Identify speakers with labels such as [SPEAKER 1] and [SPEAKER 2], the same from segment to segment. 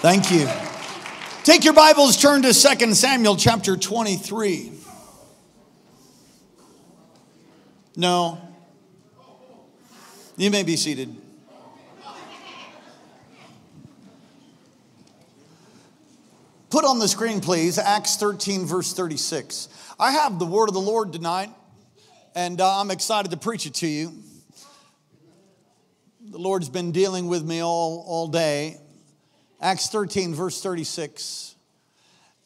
[SPEAKER 1] Thank you. Take your Bibles, turn to 2 Samuel chapter 23. No. You may be seated. Put on the screen, please, Acts 13, verse 36. I have the word of the Lord tonight, and uh, I'm excited to preach it to you. The Lord's been dealing with me all, all day. Acts 13, verse 36.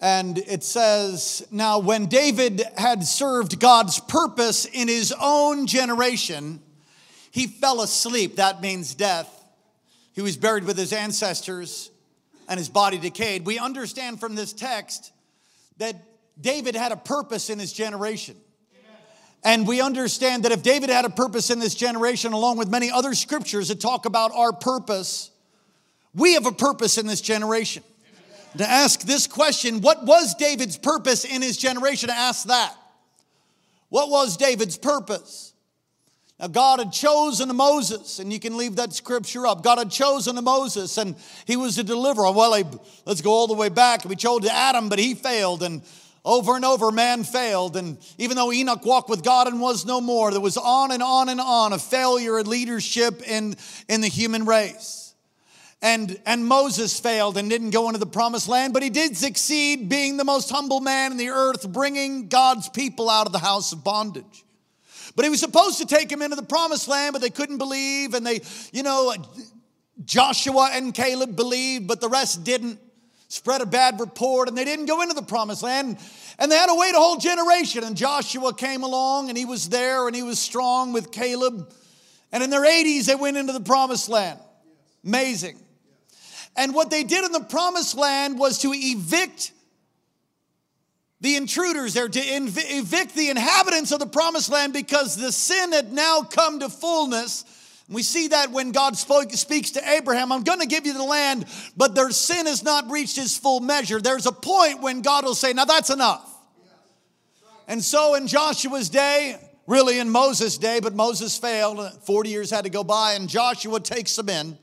[SPEAKER 1] And it says, Now, when David had served God's purpose in his own generation, he fell asleep. That means death. He was buried with his ancestors and his body decayed. We understand from this text that David had a purpose in his generation. And we understand that if David had a purpose in this generation, along with many other scriptures that talk about our purpose, we have a purpose in this generation. To ask this question, what was David's purpose in his generation? To ask that. What was David's purpose? Now, God had chosen Moses, and you can leave that scripture up. God had chosen Moses, and he was a deliverer. Well, he, let's go all the way back. We chose Adam, but he failed, and over and over, man failed. And even though Enoch walked with God and was no more, there was on and on and on a failure in leadership in, in the human race. And, and Moses failed and didn't go into the promised land, but he did succeed being the most humble man in the earth, bringing God's people out of the house of bondage. But he was supposed to take him into the promised land, but they couldn't believe. And they, you know, Joshua and Caleb believed, but the rest didn't. Spread a bad report, and they didn't go into the promised land. And they had to wait a whole generation. And Joshua came along, and he was there, and he was strong with Caleb. And in their 80s, they went into the promised land. Amazing. And what they did in the promised land was to evict the intruders there, to evict the inhabitants of the promised land because the sin had now come to fullness. We see that when God spoke, speaks to Abraham, I'm going to give you the land, but their sin has not reached its full measure. There's a point when God will say, Now that's enough. And so in Joshua's day, really in Moses' day, but Moses failed, 40 years had to go by, and Joshua takes them in.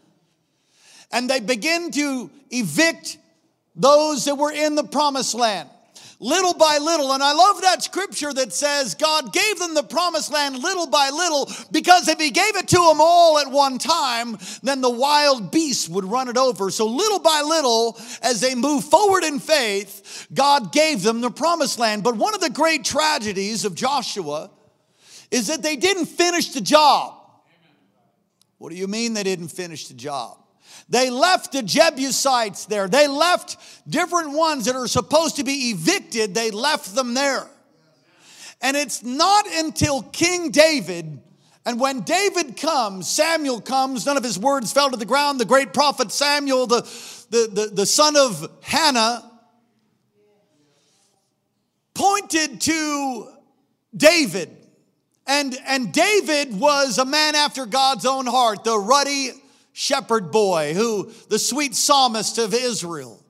[SPEAKER 1] And they begin to evict those that were in the promised land little by little. And I love that scripture that says God gave them the promised land little by little because if He gave it to them all at one time, then the wild beasts would run it over. So little by little, as they move forward in faith, God gave them the promised land. But one of the great tragedies of Joshua is that they didn't finish the job. What do you mean they didn't finish the job? They left the Jebusites there. They left different ones that are supposed to be evicted, they left them there. And it's not until King David, and when David comes, Samuel comes, none of his words fell to the ground. The great prophet Samuel, the, the, the, the son of Hannah, pointed to David. And, and David was a man after God's own heart, the ruddy, shepherd boy, who the sweet psalmist of Israel.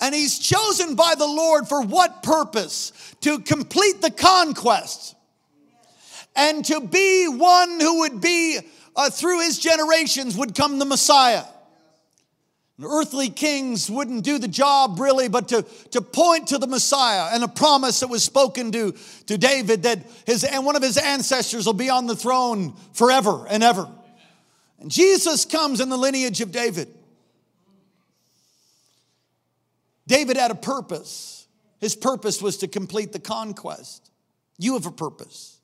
[SPEAKER 1] And he's chosen by the Lord for what purpose? To complete the conquest and to be one who would be, uh, through his generations, would come the Messiah. earthly kings wouldn't do the job really, but to, to point to the Messiah and a promise that was spoken to, to David that his, and one of his ancestors will be on the throne forever and ever. And Jesus comes in the lineage of David. David had a purpose. His purpose was to complete the conquest. You have a purpose.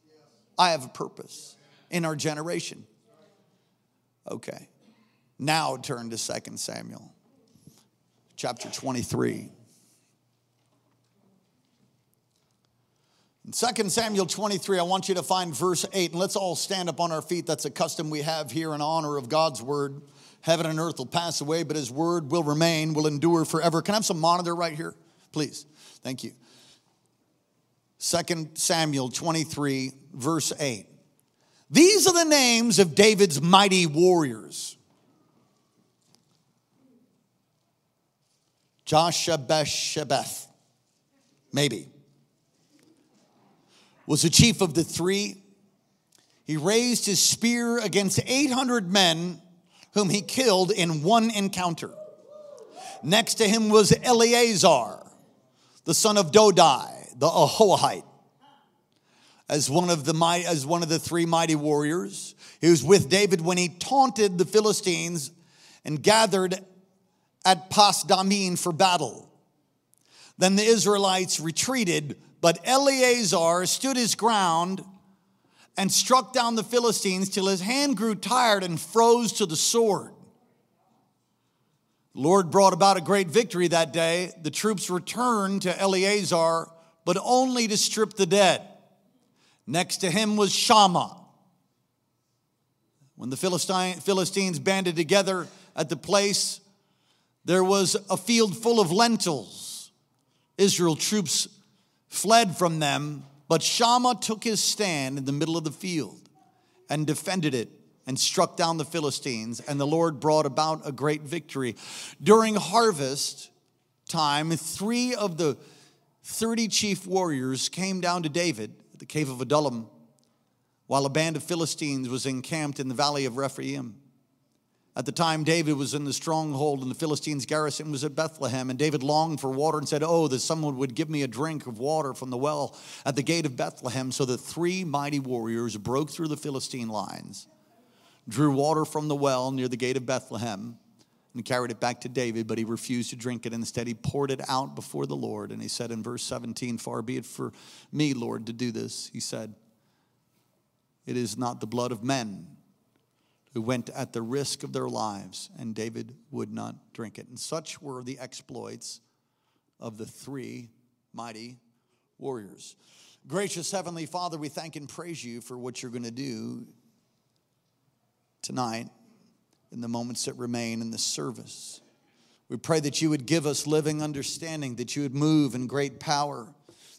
[SPEAKER 1] I have a purpose in our generation. Okay. Now turn to 2 Samuel chapter 23. In 2 Samuel 23, I want you to find verse 8, and let's all stand up on our feet. That's a custom we have here in honor of God's word. Heaven and earth will pass away, but his word will remain, will endure forever. Can I have some monitor right here? Please. Thank you. 2 Samuel 23, verse 8. These are the names of David's mighty warriors. Joshebeth, maybe was the chief of the three. He raised his spear against 800 men whom he killed in one encounter. Next to him was Eleazar, the son of Dodai, the Ahohite, as one of the as one of the three mighty warriors. He was with David when he taunted the Philistines and gathered at Pasdammim for battle. Then the Israelites retreated, but Eleazar stood his ground and struck down the Philistines till his hand grew tired and froze to the sword. The Lord brought about a great victory that day. The troops returned to Eleazar, but only to strip the dead. Next to him was Shammah. When the Philistines banded together at the place, there was a field full of lentils. Israel troops fled from them, but Shammah took his stand in the middle of the field and defended it and struck down the Philistines, and the Lord brought about a great victory. During harvest time, three of the 30 chief warriors came down to David at the cave of Adullam while a band of Philistines was encamped in the valley of Rephaim. At the time, David was in the stronghold, and the Philistines' garrison was at Bethlehem. And David longed for water and said, Oh, that someone would give me a drink of water from the well at the gate of Bethlehem. So the three mighty warriors broke through the Philistine lines drew water from the well near the gate of Bethlehem and carried it back to David, but he refused to drink it. Instead, he poured it out before the Lord. And he said in verse 17, Far be it for me, Lord, to do this. He said, It is not the blood of men who went at the risk of their lives, and David would not drink it. And such were the exploits of the three mighty warriors. Gracious Heavenly Father, we thank and praise you for what you're going to do tonight in the moments that remain in this service. We pray that you would give us living understanding, that you would move in great power,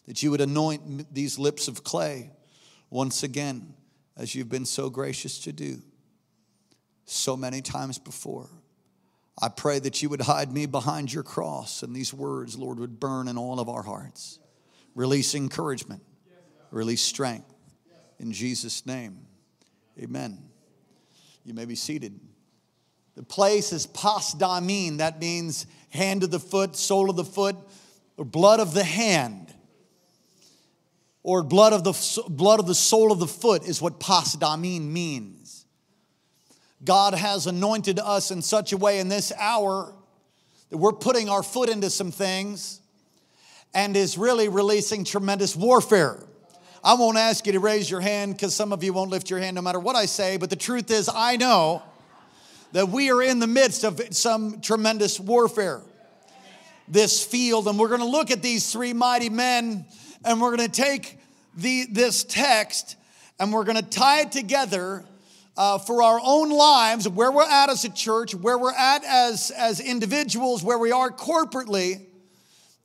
[SPEAKER 1] that you would anoint these lips of clay once again, as you've been so gracious to do so many times before. I pray that you would hide me behind your cross and these words, Lord, would burn in all of our hearts. Release encouragement, release strength. In Jesus' name, amen. You may be seated. The place is Pasdammim. That means hand of the foot, sole of the foot, or blood of the hand. Or blood of the, blood of the sole of the foot is what Pasdammim means. God has anointed us in such a way in this hour that we're putting our foot into some things and is really releasing tremendous warfare. I won't ask you to raise your hand because some of you won't lift your hand no matter what I say, but the truth is, I know that we are in the midst of some tremendous warfare. This field, and we're going to look at these three mighty men, and we're going to take the, this text and we're going to tie it together uh, for our own lives, where we're at as a church, where we're at as, as individuals, where we are corporately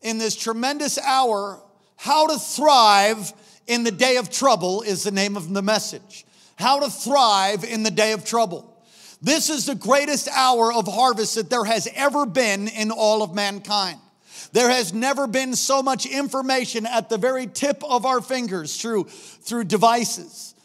[SPEAKER 1] in this tremendous hour, how to thrive in the day of trouble is the name of the message. How to thrive in the day of trouble. This is the greatest hour of harvest that there has ever been in all of mankind. There has never been so much information at the very tip of our fingers through, through devices.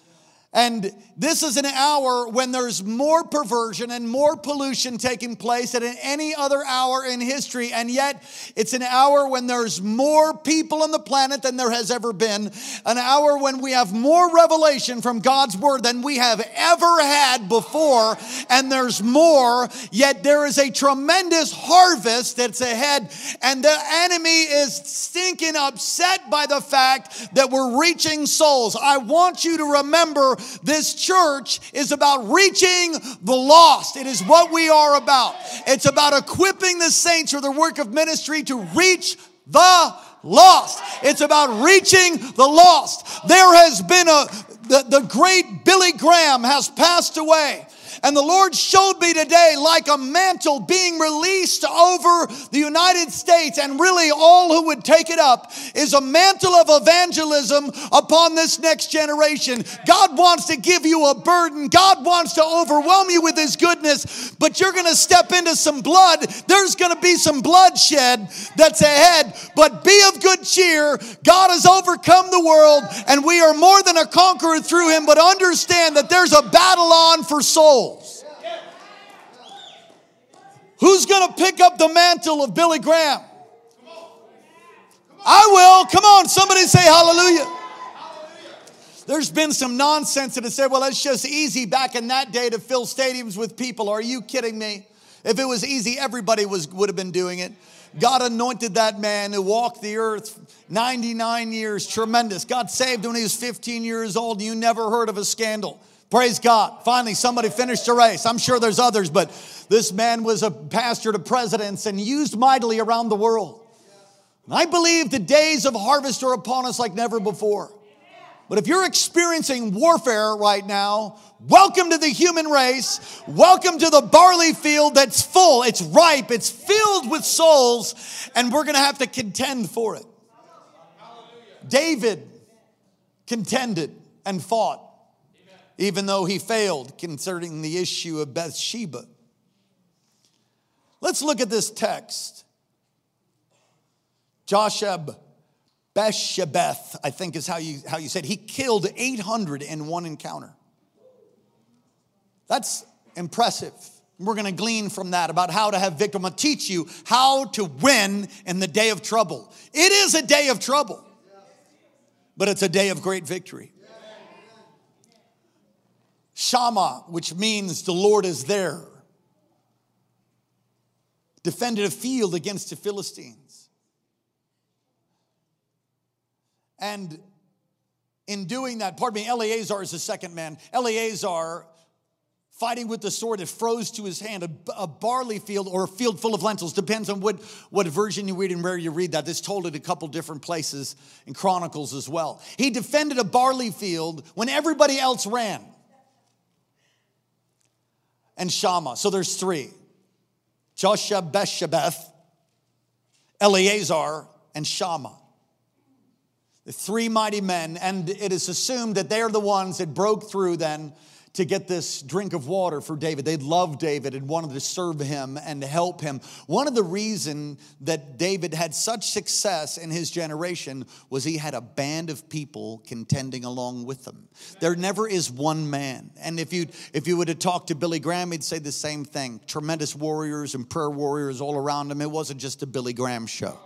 [SPEAKER 1] And this is an hour when there's more perversion and more pollution taking place than in any other hour in history. And yet, it's an hour when there's more people on the planet than there has ever been. An hour when we have more revelation from God's word than we have ever had before. And there's more, yet there is a tremendous harvest that's ahead. And the enemy is stinking upset by the fact that we're reaching souls. I want you to remember this church is about reaching the lost. It is what we are about. It's about equipping the saints for the work of ministry to reach the lost. It's about reaching the lost. There has been a, the, the great Billy Graham has passed away. And the Lord showed me today like a mantle being released over the United States, and really all who would take it up is a mantle of evangelism upon this next generation. God wants to give you a burden, God wants to overwhelm you with His goodness, but you're going to step into some blood. There's going to be some bloodshed that's ahead, but be of good cheer. God has overcome the world, and we are more than a conqueror through Him, but understand that there's a battle on for souls. Who's going to pick up the mantle of Billy Graham? I will. Come on, somebody say hallelujah. There's been some nonsense that has said, well, it's just easy back in that day to fill stadiums with people. Are you kidding me? If it was easy, everybody was, would have been doing it. God anointed that man who walked the earth 99 years, tremendous. God saved him when he was 15 years old. You never heard of a scandal. Praise God. Finally, somebody finished a race. I'm sure there's others, but this man was a pastor to presidents and used mightily around the world. I believe the days of harvest are upon us like never before. But if you're experiencing warfare right now, welcome to the human race. Welcome to the barley field that's full, it's ripe, it's filled with souls, and we're going to have to contend for it. David contended and fought, even though he failed concerning the issue of Bathsheba. Let's look at this text. Joshua Beshebeth, I think is how you, how you said. He killed 800 in one encounter. That's impressive. We're going to glean from that about how to have victory. I'm going to teach you how to win in the day of trouble. It is a day of trouble, but it's a day of great victory. Shammah, which means the Lord is there, defended a field against the Philistines. And in doing that, pardon me, Eleazar is the second man. Eleazar, fighting with the sword, it froze to his hand. A, a, barley field or a field full of lentils, depends on what, what version you read and where you read that. It's told in a couple different places in Chronicles as well. He defended a barley field when everybody else ran. And Shammah. So there's three Joshua, Beshebeth, Eleazar, and Shammah. The three mighty men, and it is assumed that they are the ones that broke through then to get this drink of water for David. They loved David and wanted to serve him and help him. One of the reasons that David had such success in his generation was he had a band of people contending along with him. There never is one man. And if you if you would have talked to Billy Graham, he'd say the same thing. Tremendous warriors and prayer warriors all around him. It wasn't just a Billy Graham show.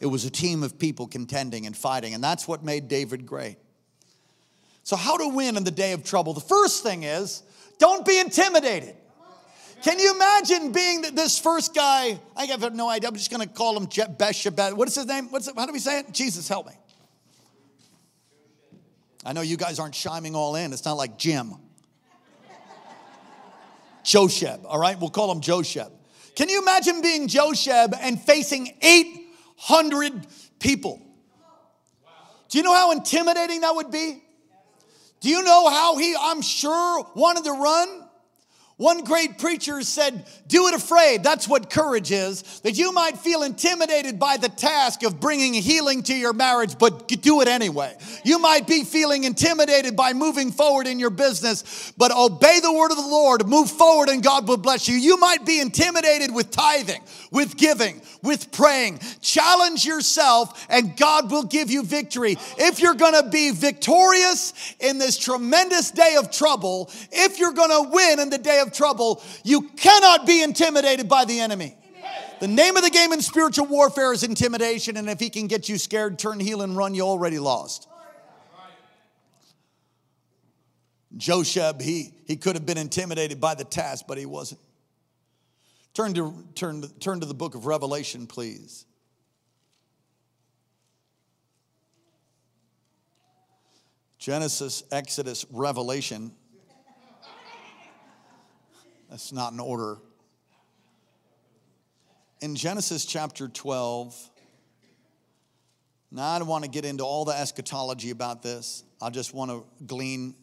[SPEAKER 1] It was a team of people contending and fighting, and that's what made David great. So, how to win in the day of trouble? The first thing is don't be intimidated. Can you imagine being this first guy? I have no idea. I'm just going to call him Beshabet. What is his name? What's it, how do we say it? Jesus, help me. I know you guys aren't chiming all in. It's not like Jim. Josheb, all right? We'll call him Josheb. Can you imagine being Josheb and facing eight hundred people. Do you know how intimidating that would be? Do you know how he, I'm sure, wanted to run? One great preacher said, Do it afraid. That's what courage is. That you might feel intimidated by the task of bringing healing to your marriage, but do it anyway. You might be feeling intimidated by moving forward in your business, but obey the word of the Lord, move forward, and God will bless you. You might be intimidated with tithing, with giving, with praying. Challenge yourself, and God will give you victory. If you're gonna be victorious in this tremendous day of trouble, if you're gonna win in the day of of trouble, you cannot be intimidated by the enemy. The name of the game in spiritual warfare is intimidation, and if he can get you scared, turn, heel, and run, you already lost. Josheb, he, he could have been intimidated by the task, but he wasn't. Turn to, turn, turn to the book of Revelation, please. Genesis, Exodus, Revelation. That's not in order. In Genesis chapter 12, now I don't want to get into all the eschatology about this. I just want to glean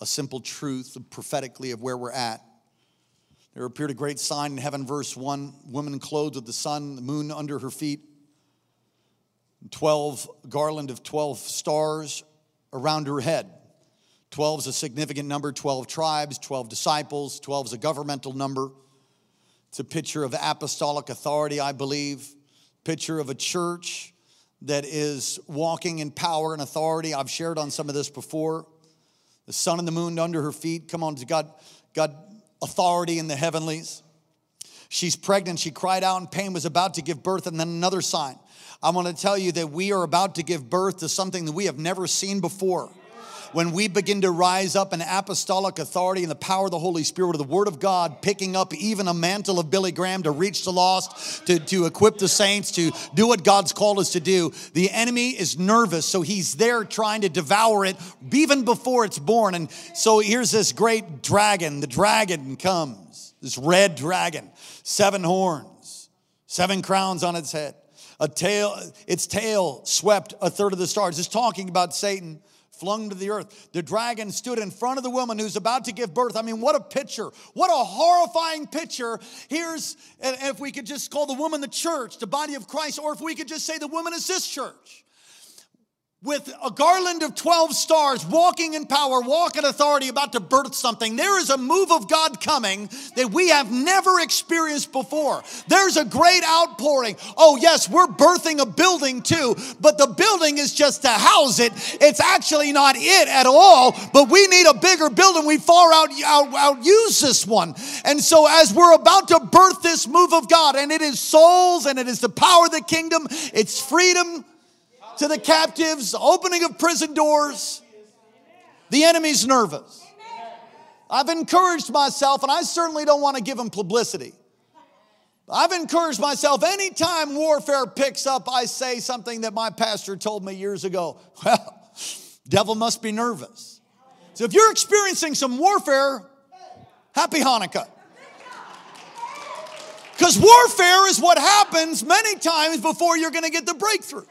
[SPEAKER 1] a simple truth prophetically of where we're at. There appeared a great sign in heaven, verse 1 woman clothed with the sun, the moon under her feet, 12 garland of 12 stars around her head. 12 is a significant number 12 tribes, 12 disciples, 12 is a governmental number. It's a picture of apostolic authority, I believe, picture of a church that is walking in power and authority. I've shared on some of this before. The sun and the moon under her feet. Come on, God, God authority in the heavenlies. She's pregnant. She cried out in pain, was about to give birth, and then another sign. I want to tell you that we are about to give birth to something that we have never seen before when we begin to rise up in apostolic authority and the power of the Holy Spirit, of the Word of God, picking up even a mantle of Billy Graham to reach the lost, to, to equip the saints, to do what God's called us to do, the enemy is nervous. So he's there trying to devour it even before it's born. And so here's this great dragon. The dragon comes, this red dragon, seven horns, seven crowns on its head. A tail, its tail swept a third of the stars. It's talking about Satan flung to the earth. The dragon stood in front of the woman who's about to give birth. I mean, what a picture. What a horrifying picture. Here's, if we could just call the woman the church, the body of Christ, or if we could just say the woman is this church with a garland of 12 stars, walking in power, walking authority, about to birth something. There is a move of God coming that we have never experienced before. There's a great outpouring. Oh, yes, we're birthing a building too, but the building is just to house it. It's actually not it at all, but we need a bigger building. We far out, out, out use this one. And so, as we're about to birth this move of God, and it is souls and it is the power of the kingdom, it's freedom to the captives, opening of prison doors. The enemy's nervous. I've encouraged myself, and I certainly don't want to give him publicity. I've encouraged myself anytime warfare picks up, I say something that my pastor told me years ago. Well, devil must be nervous. So if you're experiencing some warfare, happy Hanukkah. Because warfare is what happens many times before you're going to get the breakthrough.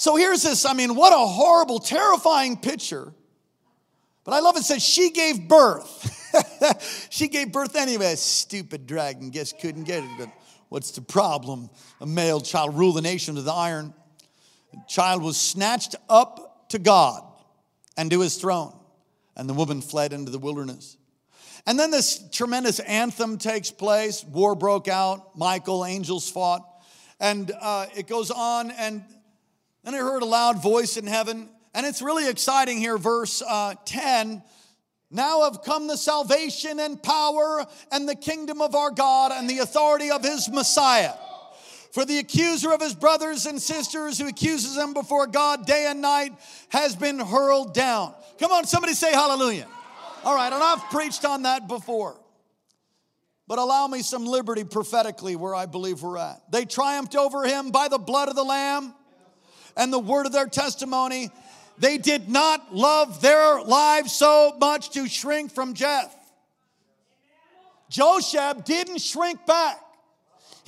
[SPEAKER 1] So here's this I mean, what a horrible, terrifying picture. But I love it says she gave birth. she gave birth anyway. Stupid dragon, guess couldn't get it. But what's the problem? A male child ruled the nation with the iron. The child was snatched up to God and to his throne. And the woman fled into the wilderness. And then this tremendous anthem takes place. War broke out. Michael, angels fought. And uh, it goes on, and then I heard a loud voice in heaven, and it's really exciting here, verse uh, 10. Now have come the salvation and power and the kingdom of our God and the authority of his Messiah. For the accuser of his brothers and sisters who accuses them before God day and night has been hurled down. Come on, somebody say hallelujah. All right, and I've preached on that before. But allow me some liberty prophetically where I believe we're at. They triumphed over him by the blood of the Lamb and the word of their testimony. They did not love their lives so much to shrink from death. Josheb didn't shrink back.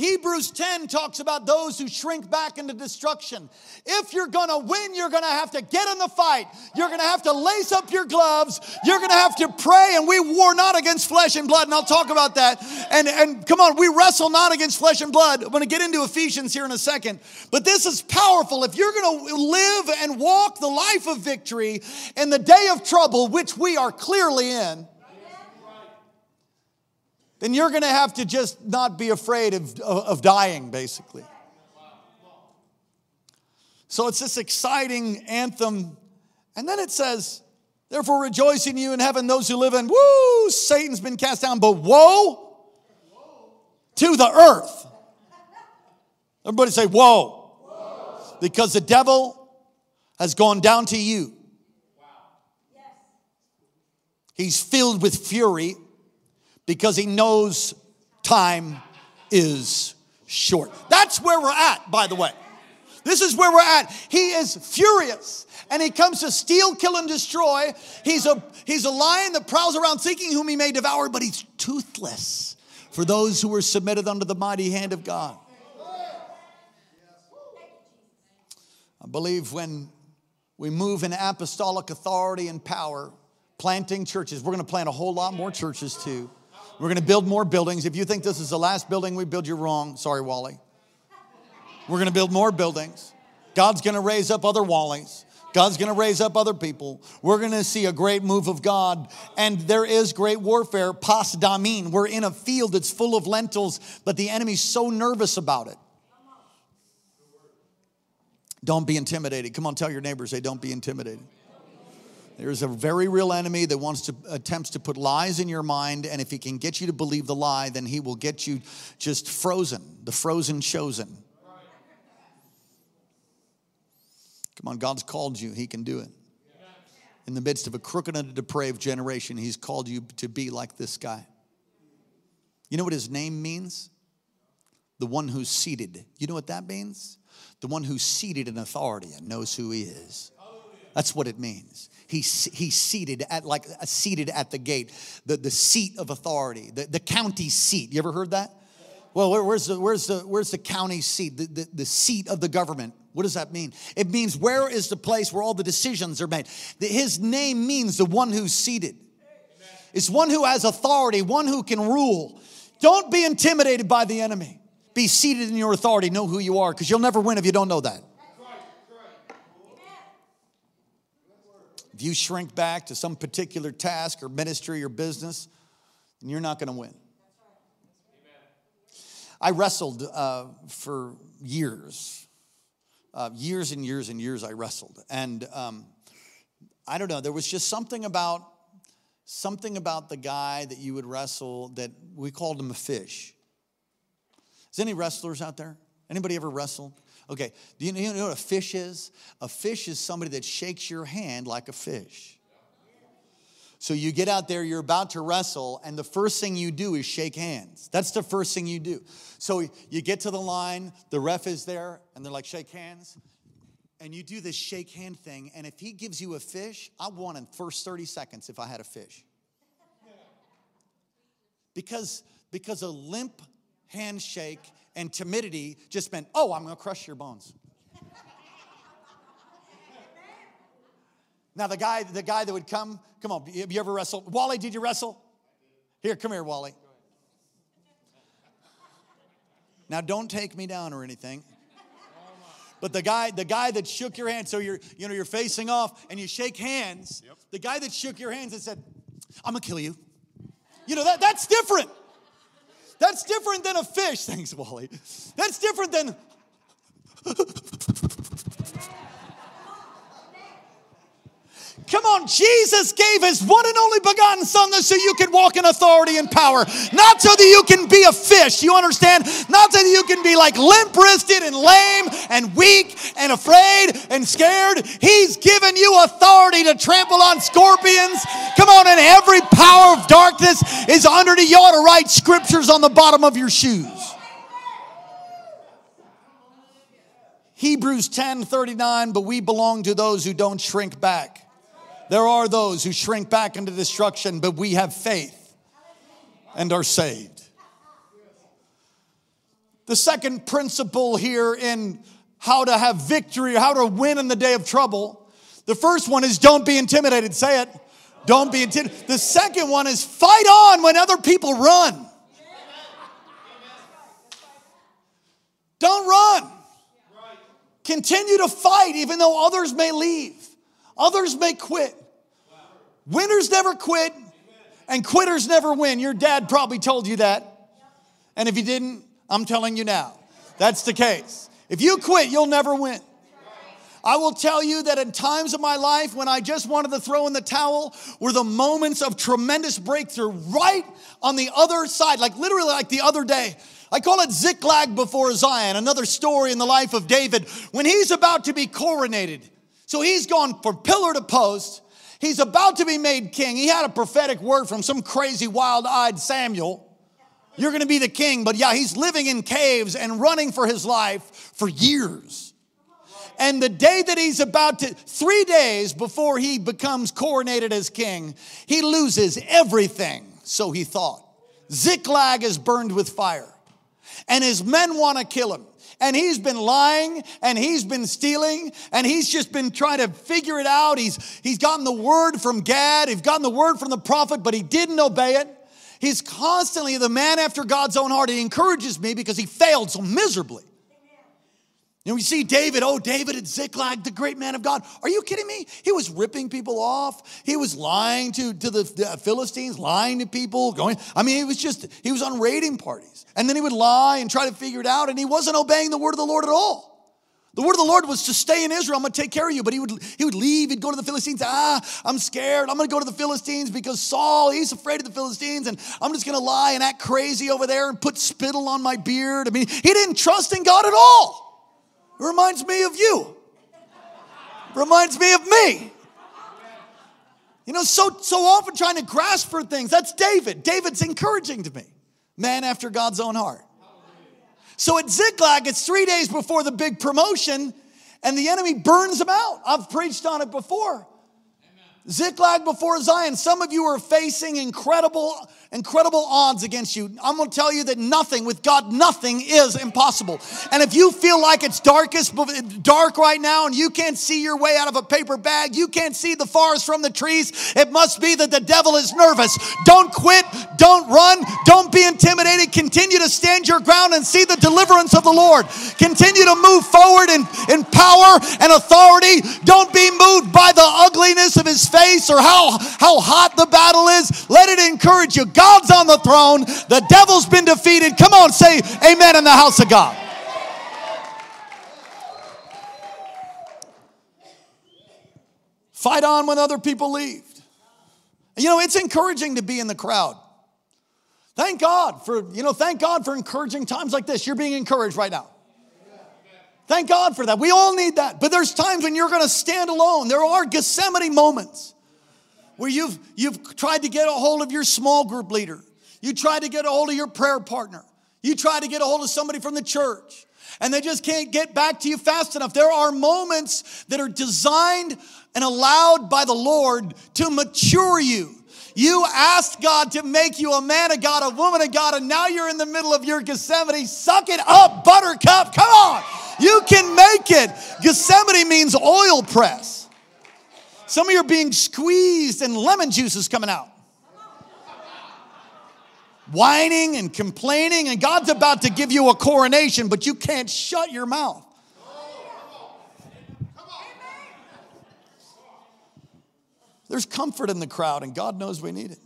[SPEAKER 1] Hebrews 10 talks about those who shrink back into destruction. If you're gonna win, you're gonna have to get in the fight. You're gonna have to lace up your gloves. You're gonna have to pray, and we war not against flesh and blood, and I'll talk about that. And, and come on, we wrestle not against flesh and blood. I'm gonna get into Ephesians here in a second. But this is powerful. If you're gonna live and walk the life of victory in the day of trouble, which we are clearly in, then you're going to have to just not be afraid of, of dying, basically. So it's this exciting anthem. And then it says, Therefore rejoice in you in heaven, those who live in, woo, Satan's been cast down, but woe to the earth. Everybody say, whoa. Because the devil has gone down to you. He's filled with fury because he knows time is short. That's where we're at, by the way. This is where we're at. He is furious and he comes to steal, kill, and destroy. He's a, he's a lion that prowls around seeking whom he may devour, but he's toothless for those who are submitted under the mighty hand of God. I believe when we move in apostolic authority and power, planting churches, we're going to plant a whole lot more churches too. We're going to build more buildings. If you think this is the last building we build, you're wrong. Sorry, Wally. We're going to build more buildings. God's going to raise up other Wallies. God's going to raise up other people. We're going to see a great move of God. And there is great warfare, Pasdammim. We're in a field that's full of lentils, but the enemy's so nervous about it. Don't be intimidated. Come on, tell your neighbors, say, don't be intimidated. There's a very real enemy that wants to attempts to put lies in your mind, and if he can get you to believe the lie, then he will get you just frozen, the frozen chosen. Come on, God's called you, he can do it. In the midst of a crooked and a depraved generation, he's called you to be like this guy. You know what his name means? The one who's seated. You know what that means? The one who's seated in authority and knows who he is. That's what it means. He's, he's seated at like uh, seated at the gate, the, the seat of authority, the, the county seat. You ever heard that? Well, where, where's the where's the where's the county seat? The, the, the seat of the government. What does that mean? It means where is the place where all the decisions are made. His name means the one who's seated. It's one who has authority, one who can rule. Don't be intimidated by the enemy. Be seated in your authority. Know who you are because you'll never win if you don't know that. You shrink back to some particular task or ministry or business, then you're not going to win. I wrestled uh, for years, uh, years and years and years. I wrestled, and um, I don't know. There was just something about something about the guy that you would wrestle that we called him a fish. Is any wrestlers out there? Anybody ever wrestled? Okay, do you know what a fish is? A fish is somebody that shakes your hand like a fish. So you get out there, you're about to wrestle, and the first thing you do is shake hands. That's the first thing you do. So you get to the line, the ref is there, and they're like, shake hands. And you do this shake hand thing, and if he gives you a fish, I want in first 30 seconds if I had a fish. Because, because a limp handshake and timidity just meant, oh, I'm gonna crush your bones. Now the guy, the guy that would come, come on, have you ever wrestled? Wally, did you wrestle? Here, come here, Wally. Now don't take me down or anything. But the guy, the guy that shook your hand, so you're, you know, you're facing off and you shake hands. Yep. The guy that shook your hands and said, I'm gonna kill you. You know, that, that's different. That's different than a fish. Thanks, Wally. That's different than Come on, Jesus gave his one and only begotten Son that so you can walk in authority and power. Not so that you can be a fish, you understand? Not so that you can be like limp wristed and lame and weak and afraid and scared. He's given you authority to trample on scorpions. Come on, and every power of darkness is underneath. You ought to write scriptures on the bottom of your shoes. Hebrews 10 39, but we belong to those who don't shrink back. There are those who shrink back into destruction, but we have faith and are saved. The second principle here in how to have victory, how to win in the day of trouble, the first one is don't be intimidated. Say it. Don't be intimidated. The second one is fight on when other people run. Don't run. Continue to fight even though others may leave, others may quit. Winners never quit, and quitters never win. Your dad probably told you that. And if he didn't, I'm telling you now. That's the case. If you quit, you'll never win. I will tell you that in times of my life when I just wanted to throw in the towel were the moments of tremendous breakthrough right on the other side, like literally like the other day. I call it Ziklag before Zion, another story in the life of David when he's about to be coronated. So he's gone from pillar to post. He's about to be made king. He had a prophetic word from some crazy, wild eyed Samuel. You're going to be the king, but yeah, he's living in caves and running for his life for years. And the day that he's about to, three days before he becomes coronated as king, he loses everything, so he thought. Ziklag is burned with fire, and his men want to kill him and he's been lying and he's been stealing and he's just been trying to figure it out. He's, he's gotten the word from Gad, he's gotten the word from the prophet, but he didn't obey it. He's constantly the man after God's own heart. He encourages me because he failed so miserably. You know, we see David, oh, David at Ziklag, the great man of God. Are you kidding me? He was ripping people off. He was lying to, to the, the Philistines, lying to people, going, I mean, he was just, he was on raiding parties. And then he would lie and try to figure it out, and he wasn't obeying the word of the Lord at all. The word of the Lord was to stay in Israel. I'm going to take care of you. But he would, he would leave. He'd go to the Philistines. Ah, I'm scared. I'm going to go to the Philistines because Saul, he's afraid of the Philistines. And I'm just going to lie and act crazy over there and put spittle on my beard. I mean, he didn't trust in God at all. Reminds me of you. Reminds me of me. You know, so, so often trying to grasp for things. That's David. David's encouraging to me. Man after God's own heart. So at Ziklag, it's three days before the big promotion, and the enemy burns them out. I've preached on it before. Ziklag before Zion. Some of you are facing incredible incredible odds against you. I'm going to tell you that nothing with God, nothing is impossible. And if you feel like it's darkest, dark right now, and you can't see your way out of a paper bag, you can't see the forest from the trees, it must be that the devil is nervous. Don't quit, don't run, don't be intimidated. Continue to stand your ground and see the deliverance of the Lord. Continue to move forward in, in power and authority. Don't be moved by the ugliness of his face or how, how hot the battle is. Let it encourage you. God God's on the throne. The devil's been defeated. Come on, say amen in the house of God. Fight on when other people leave. You know, it's encouraging to be in the crowd. Thank God for, you know, thank God for encouraging times like this. You're being encouraged right now. Thank God for that. We all need that. But there's times when you're going to stand alone. There are Gethsemane moments where you've, you've tried to get a hold of your small group leader. You tried to get a hold of your prayer partner. You tried to get a hold of somebody from the church and they just can't get back to you fast enough. There are moments that are designed and allowed by the Lord to mature you. You asked God to make you a man of God, a woman of God, and now you're in the middle of your Gethsemane. Suck it up, buttercup. Come on. You can make it. Gethsemane means oil press. Some of you are being squeezed and lemon juice is coming out. Whining and complaining, and God's about to give you a coronation, but you can't shut your mouth. There's comfort in the crowd, and God knows we need it.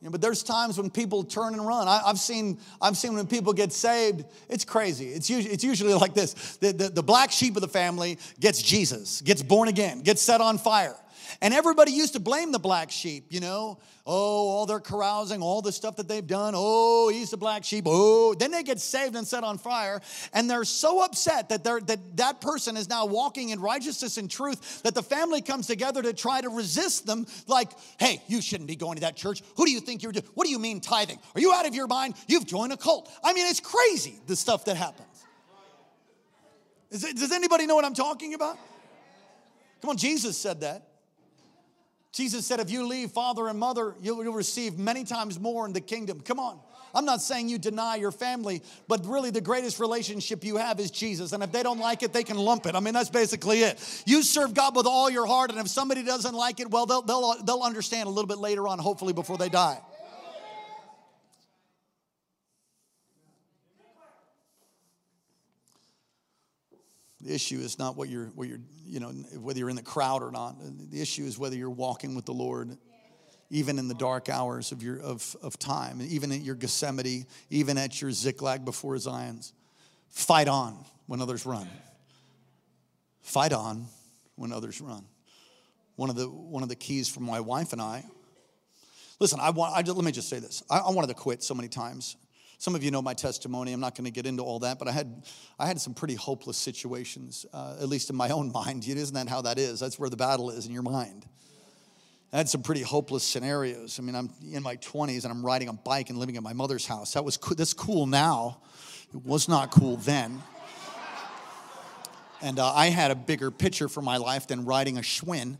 [SPEAKER 1] Yeah, but there's times when people turn and run. I, have seen, I've seen when people get saved, it's crazy. It's usually, it's usually like this the, the, the black sheep of the family gets Jesus, gets born again, gets set on fire. And everybody used to blame the black sheep, you know. Oh, all their carousing, all the stuff that they've done. Oh, he's the black sheep. Oh, then they get saved and set on fire. And they're so upset that, they're, that that person is now walking in righteousness and truth that the family comes together to try to resist them. Like, hey, you shouldn't be going to that church. Who do you think you're doing? What do you mean tithing? Are you out of your mind? You've joined a cult. I mean, it's crazy the stuff that happens. It, does anybody know what I'm talking about? Come on, Jesus said that. Jesus said, if you leave father and mother, you'll, receive many times more in the kingdom. Come on. I'm not saying you deny your family, but really the greatest relationship you have is Jesus. And if they don't like it, they can lump it. I mean, that's basically it. You serve God with all your heart, and if somebody doesn't like it, well, they'll, they'll, they'll understand a little bit later on, hopefully, before they die. The issue is not what you're, what you're, you know, whether you're in the crowd or not. The issue is whether you're walking with the Lord, even in the dark hours of your of, of time, even at your Gethsemane, even at your Ziklag before Zion's. Fight on when others run. Fight on when others run. One of the one of the keys for my wife and I. Listen, I want. I, let me just say this. I, I wanted to quit so many times. Some of you know my testimony. I'm not going to get into all that, but I had, I had some pretty hopeless situations, uh, at least in my own mind. Isn't that how that is? That's where the battle is in your mind. I had some pretty hopeless scenarios. I mean, I'm in my 20s and I'm riding a bike and living at my mother's house. That was co- that's cool now. It was not cool then. And uh, I had a bigger picture for my life than riding a Schwinn,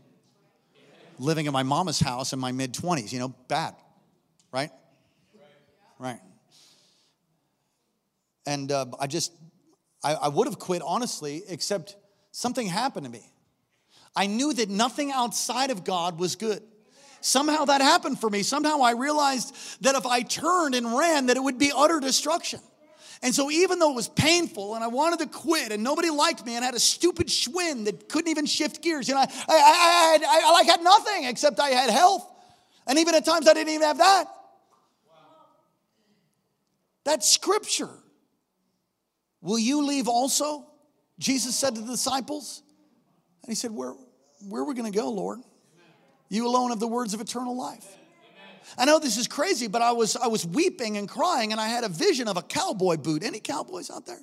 [SPEAKER 1] living in my mama's house in my mid 20s. You know, bad, right? Right. And uh, I just, I, I would have quit honestly, except something happened to me. I knew that nothing outside of God was good. Somehow that happened for me. Somehow I realized that if I turned and ran, that it would be utter destruction. And so, even though it was painful and I wanted to quit and nobody liked me and I had a stupid Schwinn that couldn't even shift gears, you know, I, I, I, had, I, like had nothing except I had health. And even at times I didn't even have that. That's scripture. Will you leave also? Jesus said to the disciples. And he said, Where, where are we going to go, Lord? You alone have the words of eternal life. I know this is crazy, but I was, I was weeping and crying, and I had a vision of a cowboy boot. Any cowboys out there?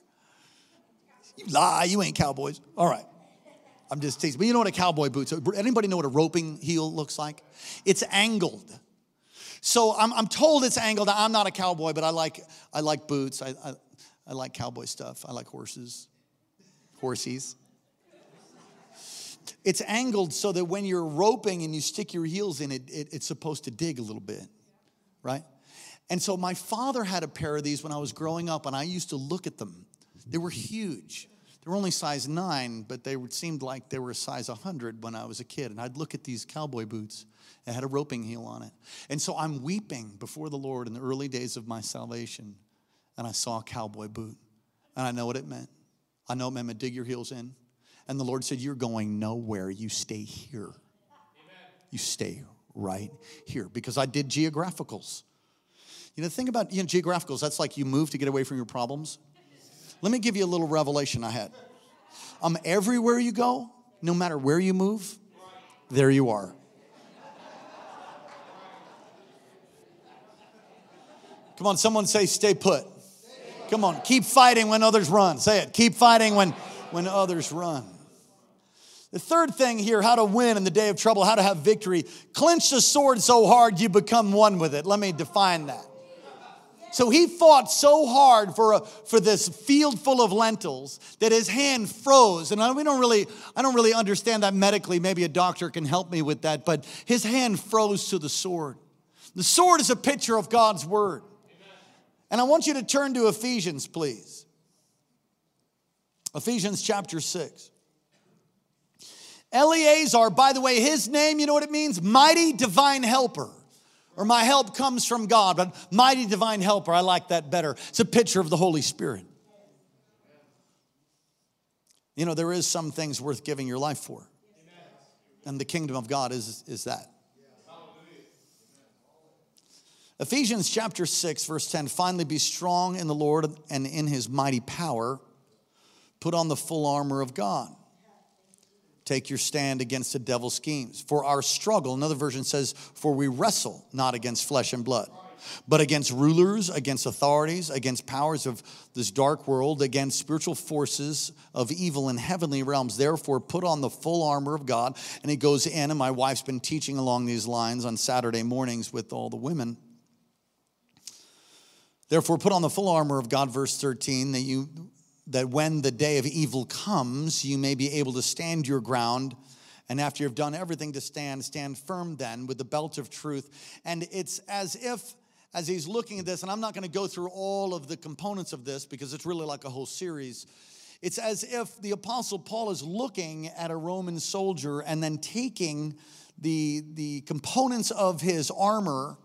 [SPEAKER 1] You lie, you ain't cowboys. All right. I'm just teasing. But you know what a cowboy boot is? Anybody know what a roping heel looks like? It's angled. So I'm, I'm told it's angled. I'm not a cowboy, but I like, I like boots. I, I, I like cowboy stuff. I like horses, horsies. It's angled so that when you're roping and you stick your heels in it, it, it's supposed to dig a little bit, right? And so my father had a pair of these when I was growing up, and I used to look at them. They were huge. They were only size nine, but they seemed like they were a size 100 when I was a kid. And I'd look at these cowboy boots. that had a roping heel on it. And so I'm weeping before the Lord in the early days of my salvation. And I saw a cowboy boot. And I know what it meant. I know it meant dig your heels in. And the Lord said, You're going nowhere. You stay here. You stay right here. Because I did geographicals. You know, the thing about you know, geographicals, that's like you move to get away from your problems. Let me give you a little revelation I had. Um, everywhere you go, no matter where you move, there you are. Come on, someone say, stay put. Come on, keep fighting when others run. Say it. Keep fighting when, when others run. The third thing here, how to win in the day of trouble, how to have victory. Clench the sword so hard you become one with it. Let me define that. So he fought so hard for, a, for this field full of lentils that his hand froze. And I, we don't really, I don't really understand that medically. Maybe a doctor can help me with that. But his hand froze to the sword. The sword is a picture of God's word. And I want you to turn to Ephesians, please. Ephesians chapter 6. Eleazar, by the way, his name, you know what it means? Mighty divine helper or my help comes from God, but mighty divine helper, I like that better. It's a picture of the Holy Spirit. You know, there is some things worth giving your life for. And the kingdom of God is, is that. Ephesians chapter 6, verse 10 finally be strong in the Lord and in his mighty power. Put on the full armor of God Take your stand against the devil's schemes. For our struggle, another version says, for we wrestle not against flesh and blood, but against rulers, against authorities, against powers of this dark world, against spiritual forces of evil in heavenly realms. Therefore, put on the full armor of God. And he goes in, and my wife's been teaching along these lines on Saturday mornings with all the women. Therefore, put on the full armor of God, verse 13, that you that when the day of evil comes, you may be able to stand your ground. And after you've done everything to stand, stand firm then with the belt of truth. And it's as if, as he's looking at this, and I'm not going to go through all of the components of this because it's really like a whole series. It's as if the Apostle Paul is looking at a Roman soldier and then taking the, the components of his armor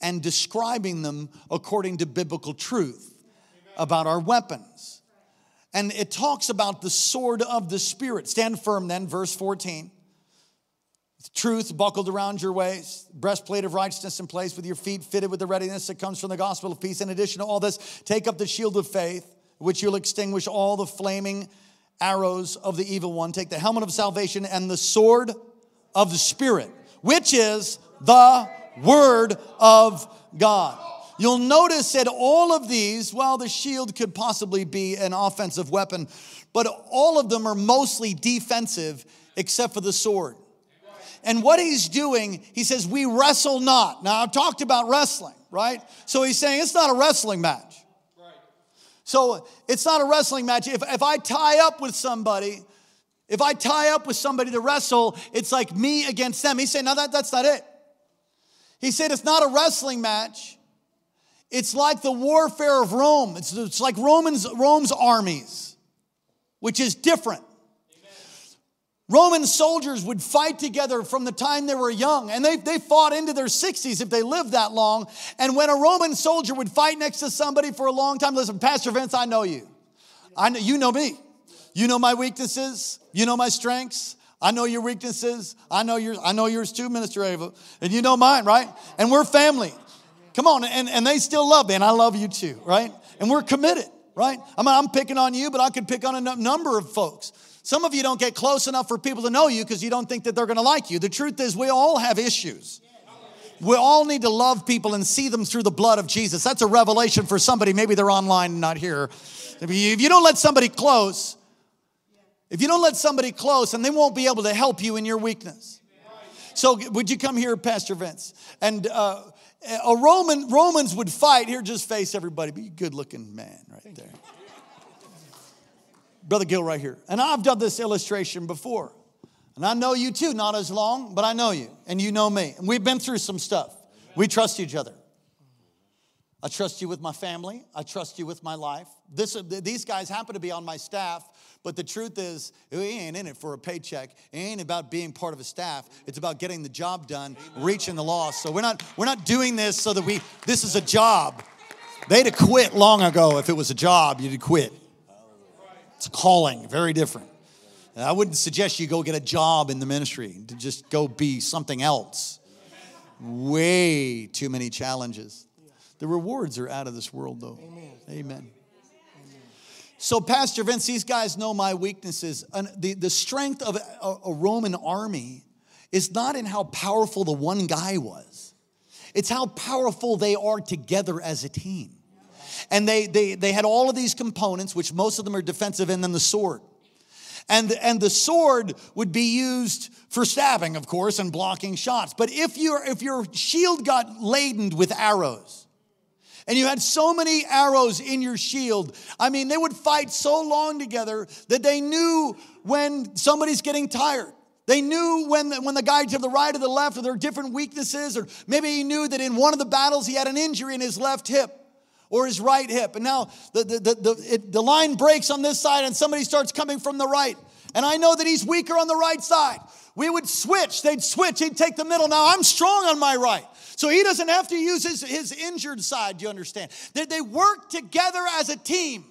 [SPEAKER 1] and describing them according to biblical truth about our weapons. And it talks about the sword of the Spirit. Stand firm then, verse 14. Truth buckled around your waist, breastplate of righteousness in place with your feet fitted with the readiness that comes from the gospel of peace. In addition to all this, take up the shield of faith, which you'll extinguish all the flaming arrows of the evil one. Take the helmet of salvation and the sword of the Spirit, which is the word of God. You'll notice that all of these, well, the shield could possibly be an offensive weapon, but all of them are mostly defensive except for the sword. And what he's doing, he says, We wrestle not. Now, I've talked about wrestling, right? So he's saying it's not a wrestling match. So it's not a wrestling match. If, if I tie up with somebody, if I tie up with somebody to wrestle, it's like me against them. He's saying, No, that, that's not it. He said it's not a wrestling match. It's like the warfare of Rome. It's, it's like Romans, Rome's armies, which is different. Roman soldiers would fight together from the time they were young, and they, they fought into their 60s if they lived that long. And when a Roman soldier would fight next to somebody for a long time, listen, Pastor Vince, I know you. I know, you know me. You know my weaknesses. You know my strengths. I know your weaknesses. I know yours. I know yours too, Minister Ava. And you know mine, right? And we're family. Come on, and, and they still love me, and I love you too, right? And we're committed. right? I mean, I'm picking on you, but I could pick on a number of folks. Some of you don't get close enough for people to know you because you don't think that they're going to like you. The truth is, we all have issues. We all need to love people and see them through the blood of Jesus. That's a revelation for somebody. Maybe they're online and not here. If you don't let somebody close, if you don't let somebody close, and they won't be able to help you in your weakness. So, would you come here, Pastor Vince? And uh, a Roman Romans would fight. Here, just face everybody. Be a good-looking man right there. Brother Gil, right here. And I've done this illustration before. And I know you too, not as long, but I know you, and you know me. And we've been through some stuff. We trust each other. I trust you with my family. I trust you with my life. This, these guys happen to be on my staff, but the truth is, we ain't in it for a paycheck. It ain't about being part of a staff. It's about getting the job done, reaching the lost. So we're not, we're not doing this so that we, this is a job. They'd have quit long ago if it was a job, you'd have quit. It's a calling, very different. And I wouldn't suggest you go get a job in the ministry, to just go be something else. Way too many challenges. The rewards are out of this world, though. Amen. Amen. So, Pastor Vince, these guys know my weaknesses. The, the strength of a, a Roman army is not in how powerful the one guy was, it's how powerful they are together as a team. And they, they, they had all of these components, which most of them are defensive, and then the sword. And, and the sword would be used for stabbing, of course, and blocking shots. But if, your if your shield got laden with arrows, and you had so many arrows in your shield, I mean, they would fight so long together that they knew when somebody's getting tired. They knew when the, when the guy to the right or the left, or their different weaknesses, or maybe he knew that in one of the battles he had an injury in his left hip or his right hip. And now the, the, the, the, it, the line breaks on this side and somebody starts coming from the right. And I know that he's weaker on the right side. We would switch. They'd switch. He'd take the middle. Now I'm strong on my right. So he doesn't have to use his, his injured side, you understand? They, they work together as a team.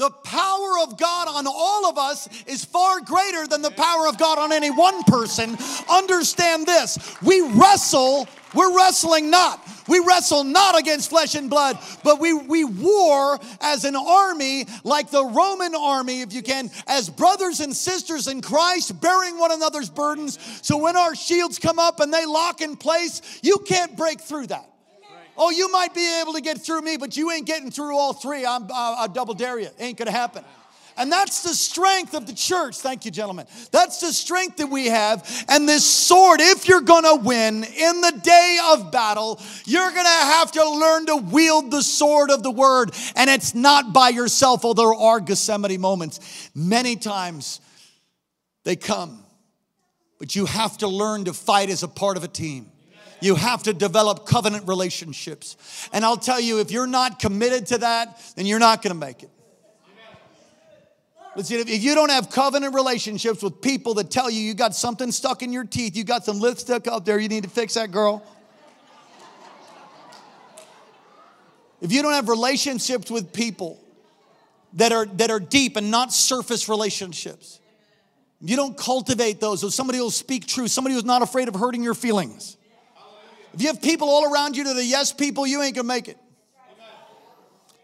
[SPEAKER 1] The power of God on all of us is far greater than the power of God on any one person. Understand this. We wrestle, we're wrestling not. We wrestle not against flesh and blood, but we, we war as an army, like the Roman army, if you can, as brothers and sisters in Christ, bearing one another's burdens. So when our shields come up and they lock in place, you can't break through that. Oh, you might be able to get through me, but you ain't getting through all three. I'm, uh, I double dare you. Ain't gonna happen. And that's the strength of the church. Thank you, gentlemen. That's the strength that we have. And this sword, if you're gonna win in the day of battle, you're gonna have to learn to wield the sword of the word. And it's not by yourself, although there are Gethsemane moments. Many times they come, but you have to learn to fight as a part of a team. You have to develop covenant relationships. And I'll tell you, if you're not committed to that, then you're not going to make it. Listen, if you don't have covenant relationships with people that tell you you got something stuck in your teeth, you got some lipstick up there, you need to fix that, girl. If you don't have relationships with people that are, that are deep and not surface relationships, you don't cultivate those, so somebody will speak truth, somebody who's not afraid of hurting your feelings. If you have people all around you that are yes people, you ain't gonna make it.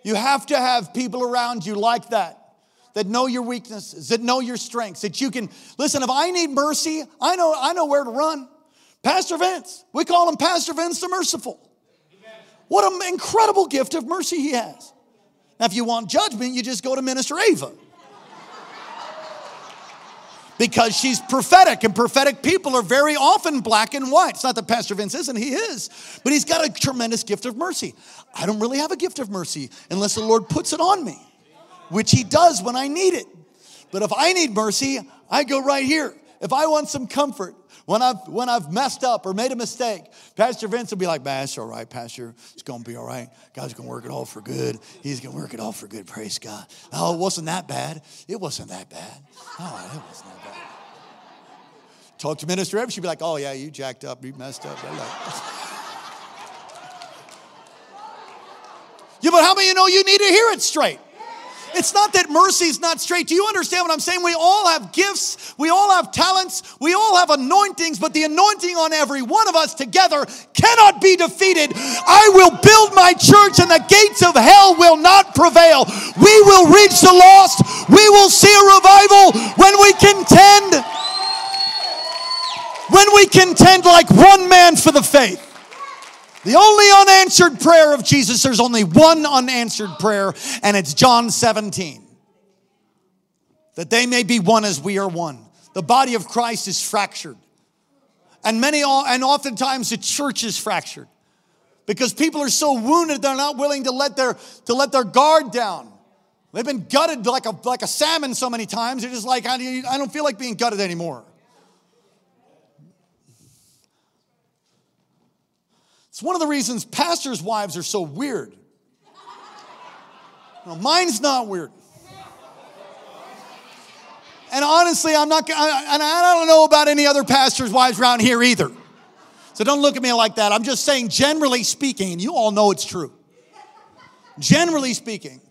[SPEAKER 1] You have to have people around you like that, that know your weaknesses, that know your strengths, that you can listen. If I need mercy, I know I know where to run. Pastor Vince, we call him Pastor Vince the Merciful. What an incredible gift of mercy he has. Now, if you want judgment, you just go to Minister Ava because she's prophetic, and prophetic people are very often black and white. It's not that Pastor Vince isn't, he is, but he's got a tremendous gift of mercy. I don't really have a gift of mercy unless the Lord puts it on me, which he does when I need it. But if I need mercy, I go right here. If I want some comfort, when I've when I've messed up or made a mistake, Pastor Vince will be like, "Man, it's all right, Pastor. It's gonna be all right. God's gonna work it all for good. He's gonna work it all for good. Praise God. Oh, it wasn't that bad. It wasn't that bad. Oh, it wasn't that bad. Talk to Minister Evans, she'd be like, "Oh yeah, you jacked up, you messed up." yeah, but how many you know you need to hear it straight? It's not that mercy is not straight. Do you understand what I'm saying? We all have gifts, we all have talents, we all have anointings, but the anointing on every one of us together cannot be defeated. I will build my church and the gates of hell will not prevail. We will reach the lost. We will see a revival when we contend. When we contend like one man for the faith. The only unanswered prayer of Jesus, there's only one unanswered prayer, and it's John 17. That they may be one as we are one. The body of Christ is fractured. And many, and oftentimes the church is fractured because people are so wounded they're not willing to let their to let their guard down. They've been gutted like a like a salmon so many times. They're just like I don't feel like being gutted anymore. It's one of the reasons pastors' wives are so weird. mine's not weird. And honestly, I'm not, and I don't know about any other pastors' wives around here either. So don't look at me like that. I'm just saying, generally speaking, and you all know it's true. Generally speaking,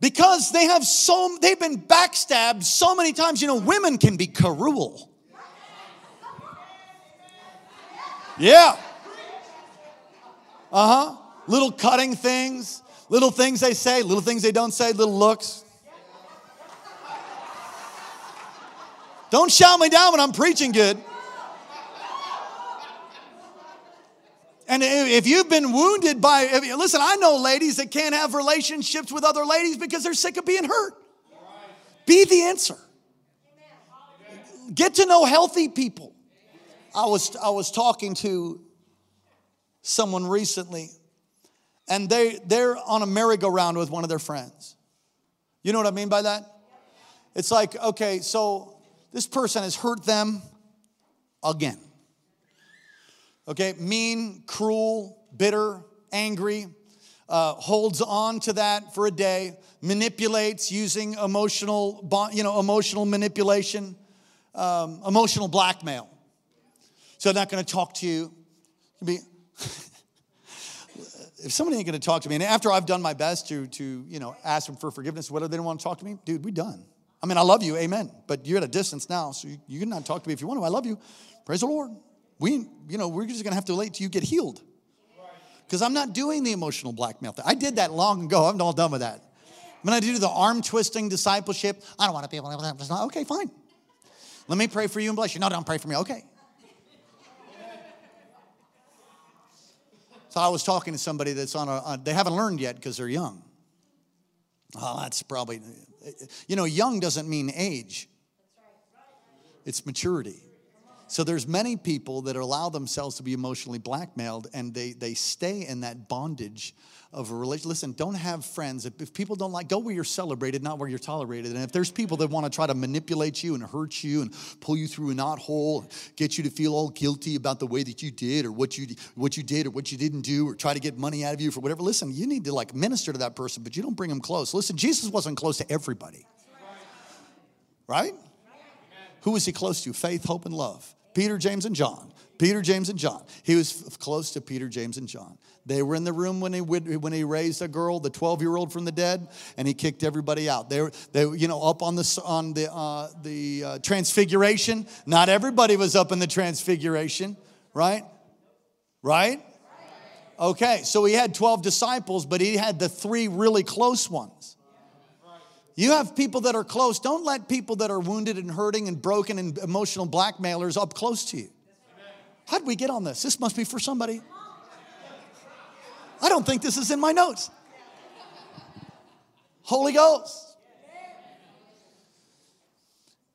[SPEAKER 1] because they have so, they've been backstabbed so many times. You know, women can be cruel. Yeah. Uh huh. Little cutting things, little things they say, little things they don't say, little looks. Don't shout me down when I'm preaching good. And if you've been wounded by, listen, I know ladies that can't have relationships with other ladies because they're sick of being hurt. Be the answer. Get to know healthy people. I was, I was talking to someone recently, and they, they're on a merry-go-round with one of their friends. You know what I mean by that? It's like, okay, so this person has hurt them again. Okay, mean, cruel, bitter, angry, uh, holds on to that for a day, manipulates using emotional, you know, emotional manipulation, um, emotional blackmail. So I'm not going to talk to you. Be, if somebody ain't going to talk to me, and after I've done my best to, to you know, ask them for forgiveness, whether they don't want to talk to me, dude, we done. I mean, I love you, amen. But you're at a distance now, so you, you can not talk to me if you want to. I love you. Praise the Lord. We, you know, we're just gonna have to wait till you get healed. Because I'm not doing the emotional blackmail thing. I did that long ago. I'm all done with that. When I do the arm twisting discipleship, I don't want to be able to. Okay, fine. Let me pray for you and bless you. No, don't pray for me. Okay. So I was talking to somebody that's on a, on, they haven't learned yet because they're young. Oh, that's probably, you know, young doesn't mean age, it's maturity. So there's many people that allow themselves to be emotionally blackmailed and they, they stay in that bondage of a relation. Listen, don't have friends. If, if, people don't like, go where you're celebrated, not where you're tolerated. And if there's people that want to try to manipulate you and hurt you and pull you through a knot hole, get you to feel all guilty about the way that you did or what you what you did or what you didn't do or try to get money out of you for whatever. Listen, you need to like minister to that person, but you don't bring them close. Listen, Jesus wasn't close to everybody. Right? Who was he close to? Faith, hope, and love. Peter, James, and John. Peter, James, and John. He was close to Peter, James, and John. They were in the room when he, when he raised a girl, the 12 year old from the dead, and he kicked everybody out. They were, they, you know, up on the, on the, uh, the uh, transfiguration. Not everybody was up in the transfiguration, right? Right? Okay, so he had 12 disciples, but he had the three really close ones. You have people that are close. Don't let people that are wounded and hurting and broken and emotional blackmailers up close to you. How did we get on this? This must be for somebody. I don't think this is in my notes. Holy Ghost.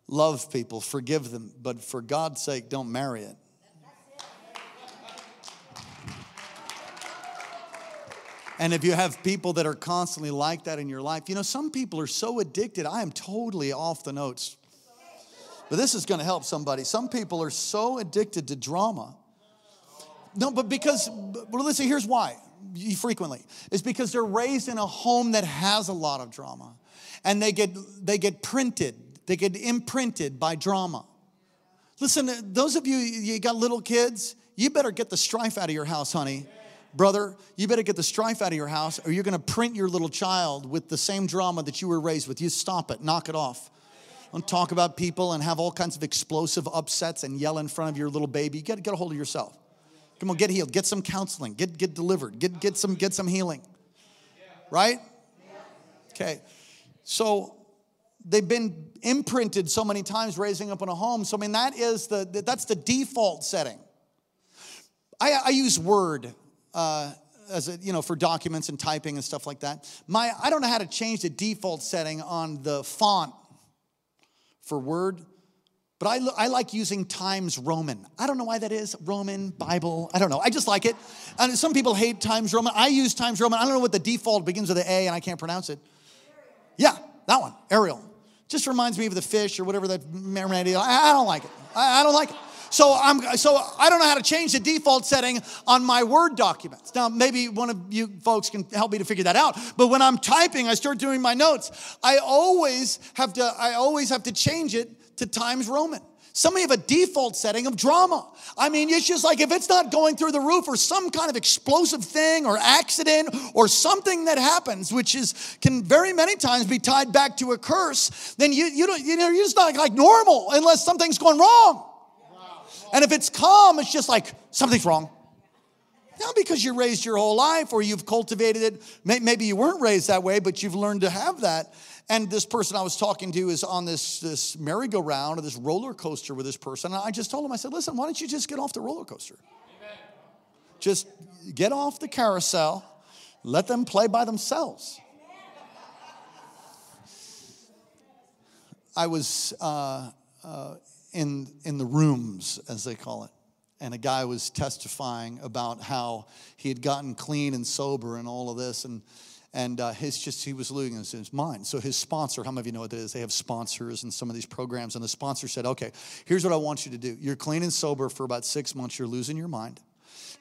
[SPEAKER 1] Love people, forgive them, but for God's sake, don't marry it. And if you have people that are constantly like that in your life, you know, some people are so addicted. I am totally off the notes. But this is going to help somebody. Some people are so addicted to drama. No, but because, well, listen, here's why frequently is because they're raised in a home that has a lot of drama and they get they get printed they get imprinted by drama listen those of you you got little kids you better get the strife out of your house honey brother, you better get the strife out of your house or you're going to print your little child with the same drama that you were raised with. You stop it, knock it off. Don't talk about people and have all kinds of explosive upsets and yell in front of your little baby. you Get, get a hold of yourself. Come on, get healed. Get some counseling. Get, get delivered. Get, get, some, get some healing. Right? Okay. So they've been imprinted so many times raising up in a home. So I mean that is the that's the default setting. I, I use Word uh, as a, you know for documents and typing and stuff like that. My I don't know how to change the default setting on the font for Word. But I, I like using Times Roman. I don't know why that is. Roman, Bible, I don't know. I just like it. And some people hate Times Roman. I use Times Roman. I don't know what the default begins with an A and I can't pronounce it. Yeah, that one, Arial. Just reminds me of the fish or whatever that marinade. I, I don't like it. I, I don't like it. So I'm so I don't know how to change the default setting on my Word documents. Now maybe one of you folks can help me to figure that out. But when I'm typing, I start doing my notes. I always have to I always have to change it to Times Roman. Some have a default setting of drama. I mean, it's just like if it's not going through the roof or some kind of explosive thing or accident or something that happens, which is can very many times be tied back to a curse, then you you don't you know you're just not like normal unless something's going wrong. And if it's calm, it's just like something's wrong. Not because you raised your whole life or you've cultivated it. Maybe you weren't raised that way, but you've learned to have that. And this person I was talking to is on this, this merry-go-round or this roller coaster with this person. And I just told him, I said, listen, why don't you just get off the roller coaster? Amen. Just get off the carousel, let them play by themselves. I was uh, uh, in, in the rooms, as they call it. And a guy was testifying about how he had gotten clean and sober and all of this. And, and uh, his just, he was losing his, his mind. So his sponsor, how many of you know what that is? They have sponsors in some of these programs. And the sponsor said, okay, here's what I want you to do. You're clean and sober for about six months. You're losing your mind.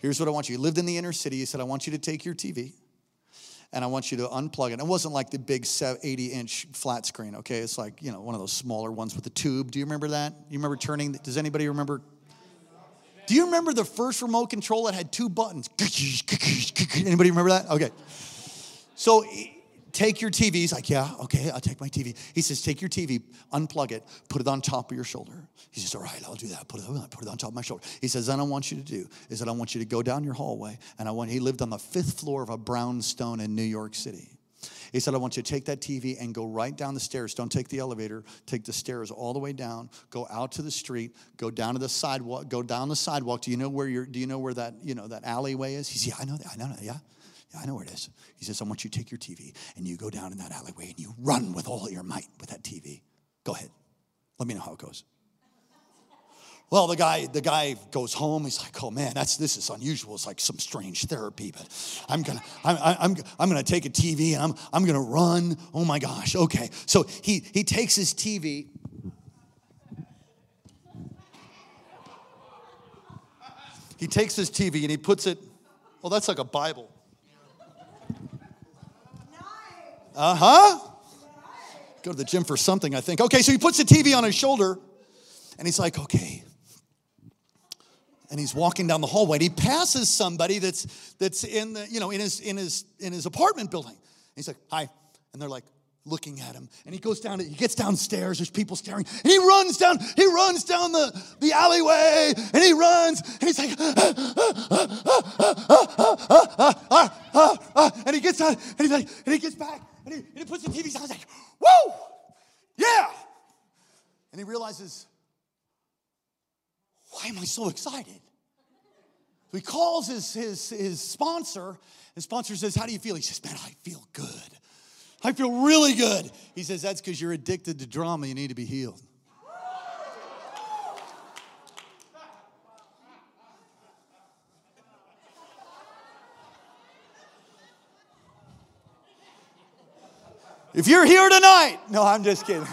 [SPEAKER 1] Here's what I want you. You lived in the inner city. He said, I want you to take your TV and I want you to unplug it. It wasn't like the big 80 inch flat screen, okay? It's like, you know, one of those smaller ones with the tube. Do you remember that? You remember turning? Does anybody remember? Do you remember the first remote control that had two buttons? Anybody remember that? Okay. So take your TV. He's like, yeah, okay, I'll take my TV. He says, take your TV, unplug it, put it on top of your shoulder. He says, all right, I'll do that. Put it, put it on top of my shoulder. He says, then I want you to do is that I want you to go down your hallway. And I want, he lived on the fifth floor of a brownstone in New York City. He said, I want you to take that TV and go right down the stairs. Don't take the elevator. Take the stairs all the way down. Go out to the street. Go down to the sidewalk. Go down the sidewalk. Do you know where you're, do you know where that, you know, that alleyway is? He said, yeah, I know that. I know that. Yeah. Yeah, I know where it is. He says, I want you to take your TV and you go down in that alleyway and you run with all your might with that TV. Go ahead. Let me know how it goes. Well, the guy, the guy goes home. He's like, "Oh man, that's this is unusual. It's like some strange therapy, but I'm gonna, I'm, I'm, I'm gonna take a TV and I'm, I'm gonna run. Oh my gosh, okay." So he he takes his TV. He takes his TV and he puts it. Well, that's like a Bible. Uh huh. Go to the gym for something, I think. Okay, so he puts the TV on his shoulder and he's like, okay. And he's walking down the hallway and he passes somebody that's that's in the, you know, in his in his in his apartment building. And he's like, hi. And they're like, looking at him. And he goes down, he gets downstairs, there's people staring. He runs down, he runs down the, the alleyway, and he runs, and he's like, and he gets out, and he's like, and he gets back, and he, and he puts the TV on, he's like, whoa, yeah. And he realizes, why am I so excited? So he calls his, his, his sponsor. His sponsor says, How do you feel? He says, Man, I feel good. I feel really good. He says, That's because you're addicted to drama. You need to be healed. If you're here tonight, no, I'm just kidding.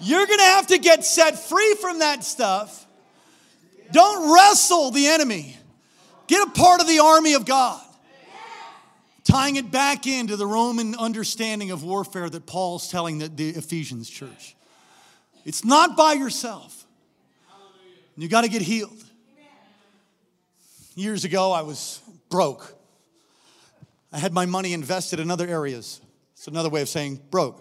[SPEAKER 1] you're going to have to get set free from that stuff. Don't wrestle the enemy. Get a part of the army of God. Tying it back into the Roman understanding of warfare that Paul's telling the, the Ephesians church. It's not by yourself. You got to get healed. Years ago, I was broke. I had my money invested in other areas. It's another way of saying broke.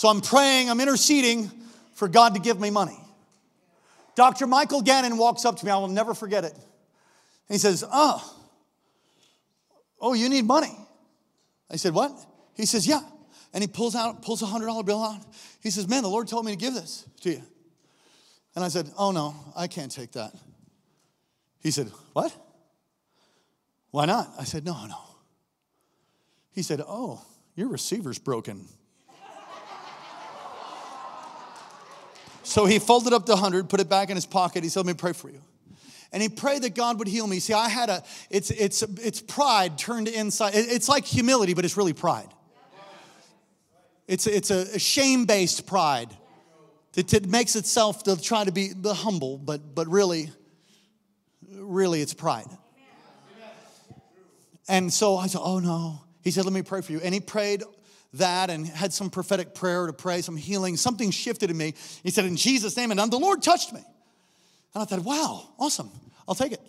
[SPEAKER 1] So I'm praying, I'm interceding for God to give me money. Dr. Michael Gannon walks up to me, I will never forget it. he says, Oh, oh, you need money. I said, What? He says, Yeah. And he pulls out, pulls a hundred dollar bill out. He says, Man, the Lord told me to give this to you. And I said, Oh no, I can't take that. He said, What? Why not? I said, No, no. He said, Oh, your receiver's broken. so he folded up the hundred, put it back in his pocket. He said, Let me pray for you. And he prayed that God would heal me. See, I had a, it's, it's, it's pride turned inside. It's like humility, but it's really pride. It's, it's a, shame based pride that, that makes itself to try to be humble, but, but really, really it's pride. And so I said, Oh no. He said, Let me pray for you. And he prayed that and had some prophetic prayer to pray, some healing. Something shifted in me. He said, In Jesus' name, and the Lord touched me. And I thought, Wow, awesome. I'll take it.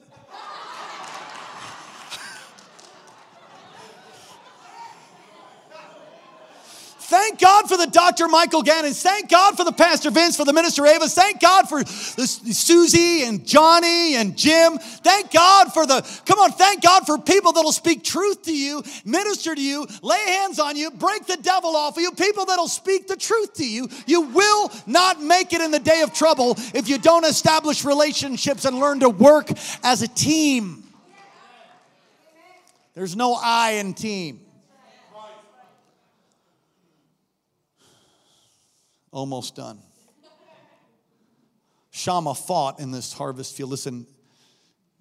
[SPEAKER 1] Thank God for the Dr. Michael Gannon. Thank God for the Pastor Vince, for the Minister Ava. Thank God for Susie and Johnny and Jim. Thank God for the, come on, thank God for people that'll speak truth to you, minister to you, lay hands on you, break the devil off of you, people that'll speak the truth to you. You will not make it in the day of trouble if you don't establish relationships and learn to work as a team. There's no I in team. Almost done. Shammah fought in this harvest field. Listen,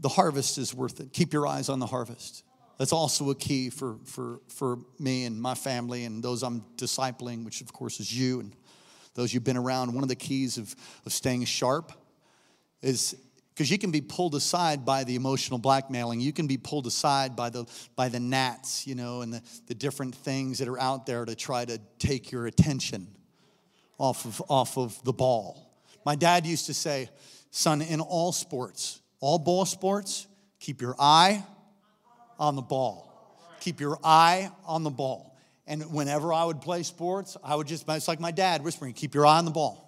[SPEAKER 1] the harvest is worth it. Keep your eyes on the harvest. That's also a key for, for, for me and my family and those I'm discipling, which of course is you and those you've been around. One of the keys of, of staying sharp is because you can be pulled aside by the emotional blackmailing. You can be pulled aside by the, by the gnats, you know, and the, the different things that are out there to try to take your attention off of, off of the ball. My dad used to say, son, in all sports, all ball sports, keep your eye on the ball. Keep your eye on the ball. And whenever I would play sports, I would just, it's like my dad whispering, keep your eye on the ball.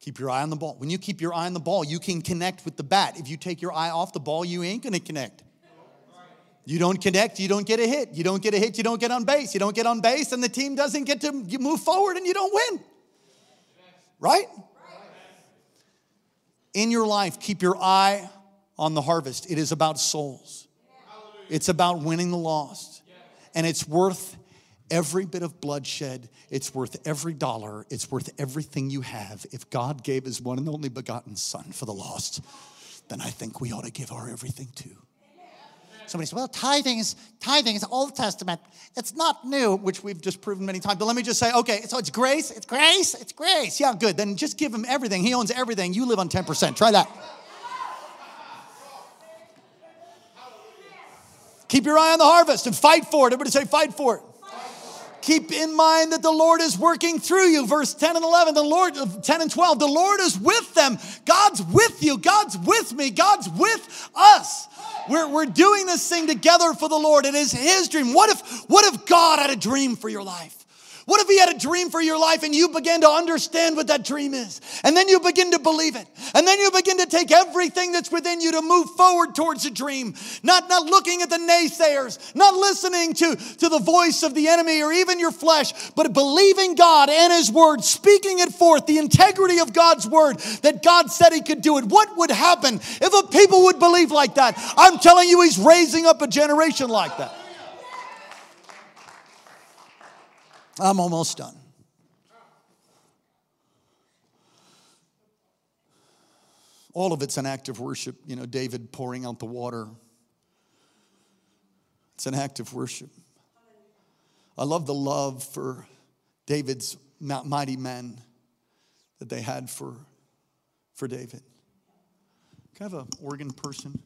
[SPEAKER 1] Keep your eye on the ball. When you keep your eye on the ball, you can connect with the bat. If you take your eye off the ball, you ain't gonna connect. You don't connect, you don't get a hit. You don't get a hit, you don't get on base. You don't get on base, and the team doesn't get to move forward and you don't win. Right? In your life, keep your eye on the harvest. It is about souls, it's about winning the lost. And it's worth every bit of bloodshed. It's worth every dollar. It's worth everything you have. If God gave his one and only begotten Son for the lost, then I think we ought to give our everything too. Somebody says, well, tithing is, tithing is Old Testament. It's not new, which we've just proven many times. But let me just say, okay, so it's grace, it's grace, it's grace. Yeah, good. Then just give him everything. He owns everything. You live on 10%. Try that. Keep your eye on the harvest and fight for it. Everybody say, fight for it. Keep in mind that the Lord is working through you. Verse 10 and 11, the Lord, 10 and 12, the Lord is with them. God's with you. God's with me. God's with us. We're, we're doing this thing together for the Lord. It is His dream. What if, what if God had a dream for your life? What if he had a dream for your life and you began to understand what that dream is? And then you begin to believe it. And then you begin to take everything that's within you to move forward towards the dream. Not, not looking at the naysayers, not listening to, to the voice of the enemy or even your flesh, but believing God and his word, speaking it forth, the integrity of God's word that God said he could do it. What would happen if a people would believe like that? I'm telling you, he's raising up a generation like that. I'm almost done. All of it's an act of worship. You know, David pouring out the water. It's an act of worship. I love the love for David's mighty men that they had for, for David. Can I have an organ person?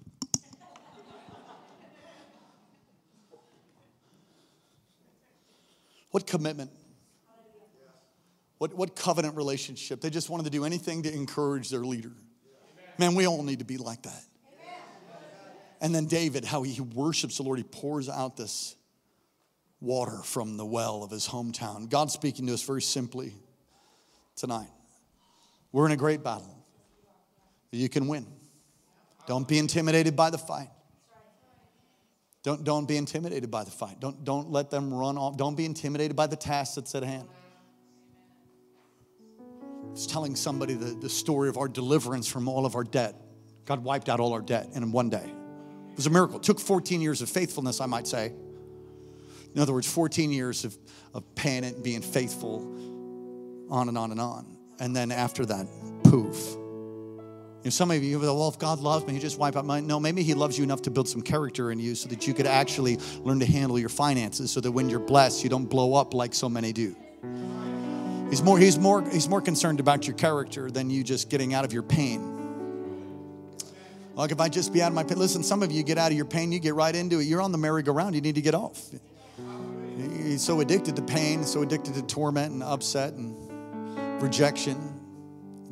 [SPEAKER 1] What commitment? What, what covenant relationship? They just wanted to do anything to encourage their leader. Man, we all need to be like that. And then David, how he worships the Lord, he pours out this water from the well of his hometown. God speaking to us very simply tonight. We're in a great battle. You can win. Don't be intimidated by the fight. Don't, don't be intimidated by the fight. Don't, don't let them run off. Don't be intimidated by the task that's at hand. I telling somebody the, the story of our deliverance from all of our debt. God wiped out all our debt in one day. It was a miracle. It took 14 years of faithfulness, I might say. In other words, 14 years of, of paying it and being faithful, on and on and on. And then after that, poof. You know, some of you, well, if God loves me, He just wipe out my. No, maybe He loves you enough to build some character in you so that you could actually learn to handle your finances so that when you're blessed, you don't blow up like so many do. He's more, he's more, he's more concerned about your character than you just getting out of your pain. Like if I just be out of my pain, listen, some of you get out of your pain, you get right into it. You're on the merry-go-round, you need to get off. You're so addicted to pain, so addicted to torment and upset and rejection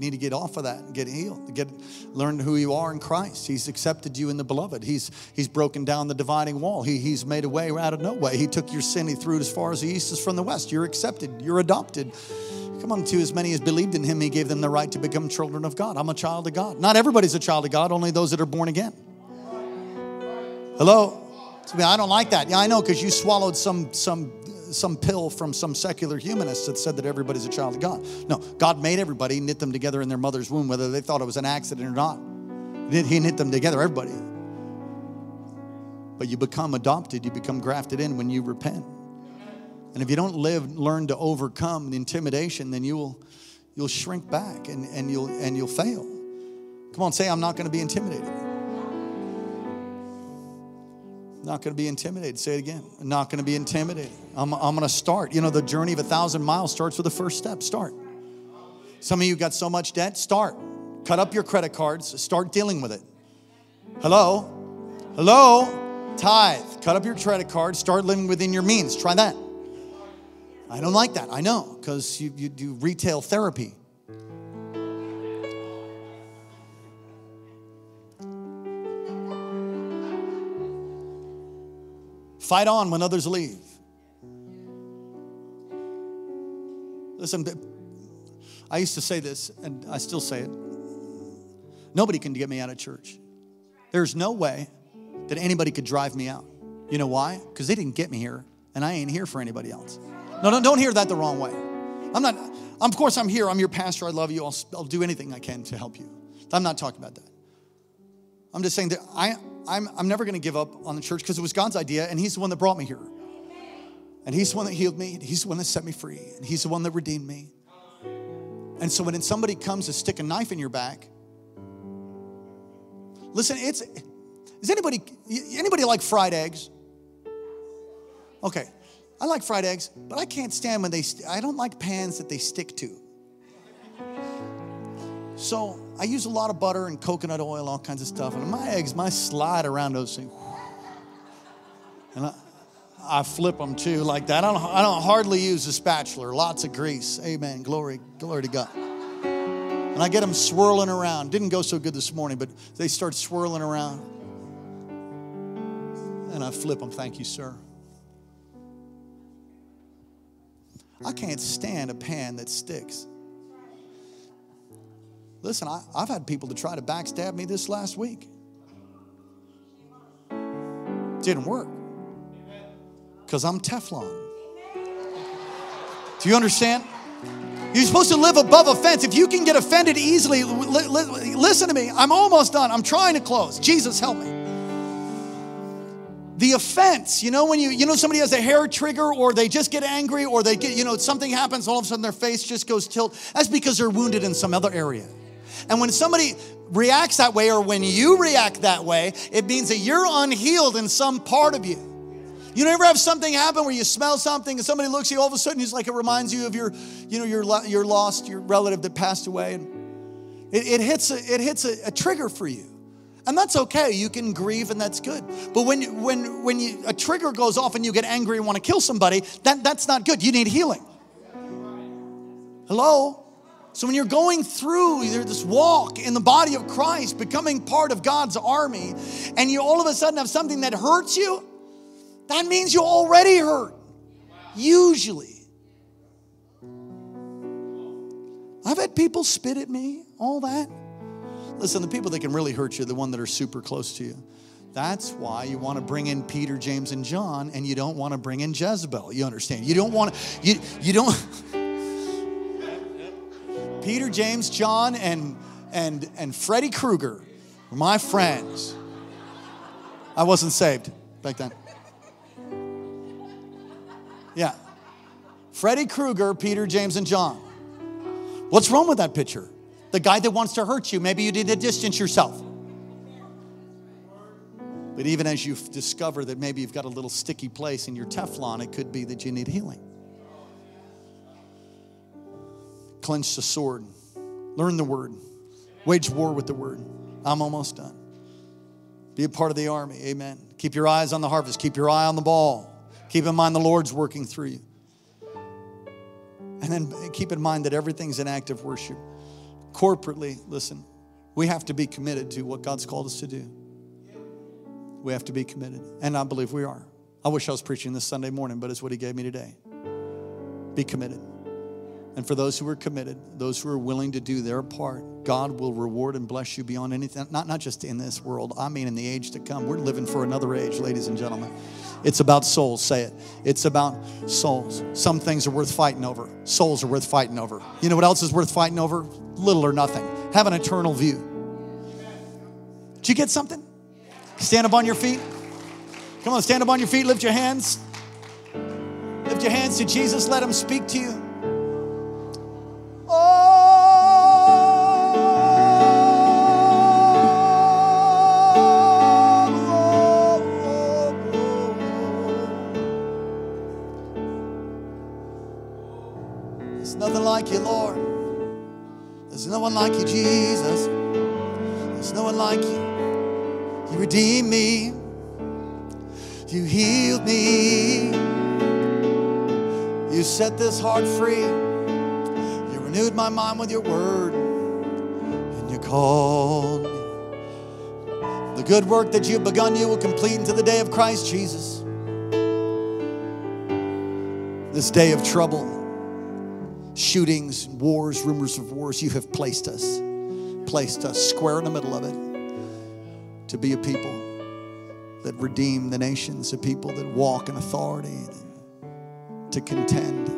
[SPEAKER 1] need to get off of that and get healed, get learn who you are in Christ. He's accepted you in the beloved. He's he's broken down the dividing wall. He, he's made a way out of no way. He took your sin, he threw it as far as the east is from the west. You're accepted, you're adopted. Come on, to as many as believed in him, he gave them the right to become children of God. I'm a child of God. Not everybody's a child of God, only those that are born again. Hello? I don't like that. Yeah, I know, because you swallowed some some some pill from some secular humanist that said that everybody's a child of God. No, God made everybody, knit them together in their mother's womb, whether they thought it was an accident or not. He knit them together, everybody. But you become adopted, you become grafted in when you repent. And if you don't live, learn to overcome the intimidation, then you will you'll shrink back and, and you'll and you'll fail. Come on, say I'm not going to be intimidated. Not going to be intimidated. Say it again. not going to be intimidated. I'm, I'm going to start. You know, the journey of a thousand miles starts with the first step. Start. Some of you got so much debt. Start. Cut up your credit cards. Start dealing with it. Hello? Hello? Tithe. Cut up your credit cards. Start living within your means. Try that. I don't like that. I know, because you, you do retail therapy. Fight on when others leave. Listen, I used to say this, and I still say it. Nobody can get me out of church. There's no way that anybody could drive me out. You know why? Because they didn't get me here, and I ain't here for anybody else. No, no, don't hear that the wrong way. I'm not, of course, I'm here. I'm your pastor. I love you. I'll, I'll do anything I can to help you. I'm not talking about that. I'm just saying that I, I'm, I'm never going to give up on the church because it was God's idea and He's the one that brought me here. And He's the one that healed me, and He's the one that set me free, and He's the one that redeemed me. And so when somebody comes to stick a knife in your back, listen, it's is anybody anybody like fried eggs? Okay. I like fried eggs, but I can't stand when they I don't like pans that they stick to. So I use a lot of butter and coconut oil, all kinds of stuff. And my eggs, my slide around those things. And I, I flip them too like that. I don't, I don't hardly use a spatula. Lots of grease. Amen. Glory, glory to God. And I get them swirling around. Didn't go so good this morning, but they start swirling around. And I flip them. Thank you, sir. I can't stand a pan that sticks. Listen, I, have had people to try to backstab me this last week. Didn't work. Because I'm Teflon. Do you understand? You're supposed to live above offense. If you can get offended easily, li- li- listen to me. I'm almost done. I'm trying to close. Jesus, help me. The offense, you know, when you, you know, somebody has a hair trigger or they just get angry or they get, you know, something happens, all of a sudden their face just goes tilt. That's because they're wounded in some other area. And when somebody reacts that way, or when you react that way, it means that you're unhealed in some part of you. You never have something happen where you smell something and somebody looks at you all of a sudden it's like it reminds you of your, you know, your, your lost, your relative that passed away. And it, it hits, a, it hits a, a trigger for you. And that's okay. You can grieve and that's good. But when, when, when you, a trigger goes off and you get angry and want to kill somebody, that, that's not good. You need healing. Hello? So when you're going through this walk in the body of Christ, becoming part of God's army, and you all of a sudden have something that hurts you, that means you already hurt. Usually. I've had people spit at me, all that. Listen, the people that can really hurt you, the one that are super close to you. That's why you want to bring in Peter, James, and John, and you don't want to bring in Jezebel. You understand? You don't want to, you, you don't. Peter, James, John, and and and Freddy Krueger were my friends. I wasn't saved back then. Yeah. Freddy Krueger, Peter, James, and John. What's wrong with that picture? The guy that wants to hurt you, maybe you need to distance yourself. But even as you discover that maybe you've got a little sticky place in your Teflon, it could be that you need healing. Clench the sword, learn the word, wage war with the word. I'm almost done. Be a part of the army. Amen. Keep your eyes on the harvest, keep your eye on the ball. Keep in mind the Lord's working through you. And then keep in mind that everything's an act of worship. Corporately, listen, we have to be committed to what God's called us to do. We have to be committed. And I believe we are. I wish I was preaching this Sunday morning, but it's what He gave me today. Be committed. And for those who are committed, those who are willing to do their part, God will reward and bless you beyond anything, not, not just in this world, I mean in the age to come. We're living for another age, ladies and gentlemen. It's about souls, say it. It's about souls. Some things are worth fighting over, souls are worth fighting over. You know what else is worth fighting over? Little or nothing. Have an eternal view. Did you get something? Stand up on your feet. Come on, stand up on your feet, lift your hands. Lift your hands to Jesus, let him speak to you. One like you, Jesus. There's no one like you. You redeemed me. You healed me. You set this heart free. You renewed my mind with your word. And you called me. The good work that you've begun, you will complete until the day of Christ Jesus. This day of trouble, shootings, wars, rumors of wars, you have placed us, placed us square in the middle of it to be a people that redeem the nations, a people that walk in authority, to contend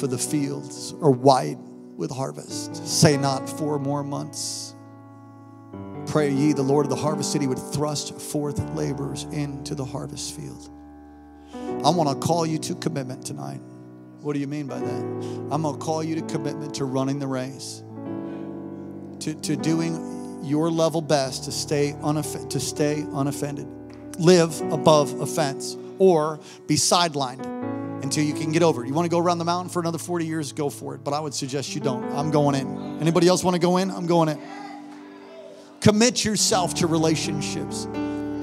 [SPEAKER 1] for the fields are white with harvest. Say not four more months. Pray ye the Lord of the harvest that he would thrust forth laborers into the harvest field. I want to call you to commitment tonight. What do you mean by that? I'm going to call you to commitment to running the race, to, to doing your level best to stay, unoff- to stay unoffended, live above offense, or be sidelined until you can get over it. You want to go around the mountain for another 40 years? Go for it. But I would suggest you don't. I'm going in. Anybody else want to go in? I'm going in. Commit yourself to relationships.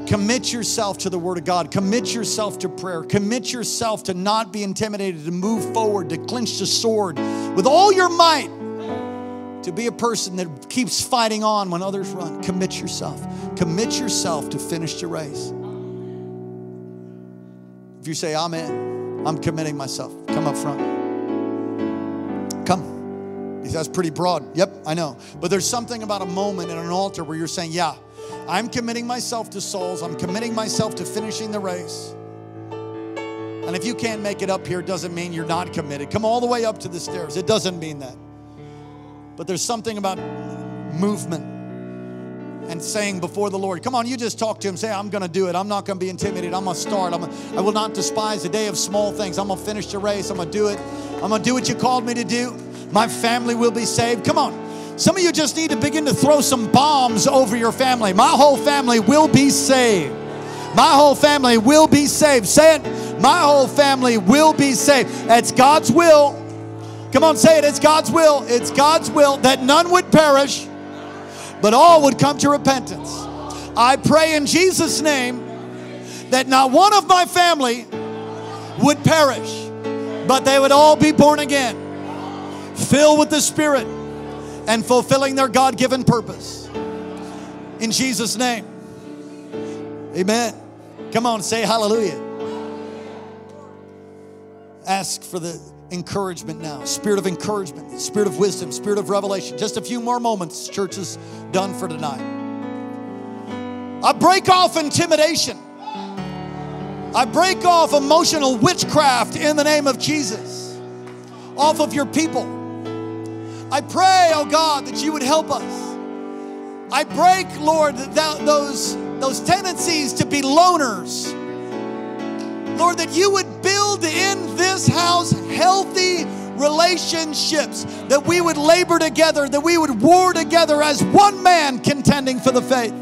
[SPEAKER 1] Commit yourself to the Word of God. Commit yourself to prayer. Commit yourself to not be intimidated, to move forward, to clinch the sword with all your might, to be a person that keeps fighting on when others run. Commit yourself. Commit yourself to finish the race. If you say, I'm in, I'm committing myself, come up front. Come. That's pretty broad. Yep, I know. But there's something about a moment in an altar where you're saying, Yeah, I'm committing myself to souls. I'm committing myself to finishing the race. And if you can't make it up here, it doesn't mean you're not committed. Come all the way up to the stairs. It doesn't mean that. But there's something about movement and saying before the Lord, come on, you just talk to him. Say, I'm going to do it. I'm not going to be intimidated. I'm going to start. I'm gonna, I will not despise the day of small things. I'm going to finish the race. I'm going to do it. I'm going to do what you called me to do. My family will be saved. Come on. Some of you just need to begin to throw some bombs over your family. My whole family will be saved. My whole family will be saved. Say it. My whole family will be saved. It's God's will. Come on, say it. It's God's will. It's God's will that none would perish, but all would come to repentance. I pray in Jesus' name that not one of my family would perish, but they would all be born again, filled with the Spirit and fulfilling their God given purpose. In Jesus' name. Amen. Come on, say hallelujah. Ask for the encouragement now spirit of encouragement, spirit of wisdom, spirit of revelation. Just a few more moments. Church is done for tonight. I break off intimidation. I break off emotional witchcraft in the name of Jesus off of your people. I pray, oh God, that you would help us. I break, Lord, that, those, those tendencies to be loners. Lord, that you would build in this house healthy relationships, that we would labor together, that we would war together as one man contending for the faith.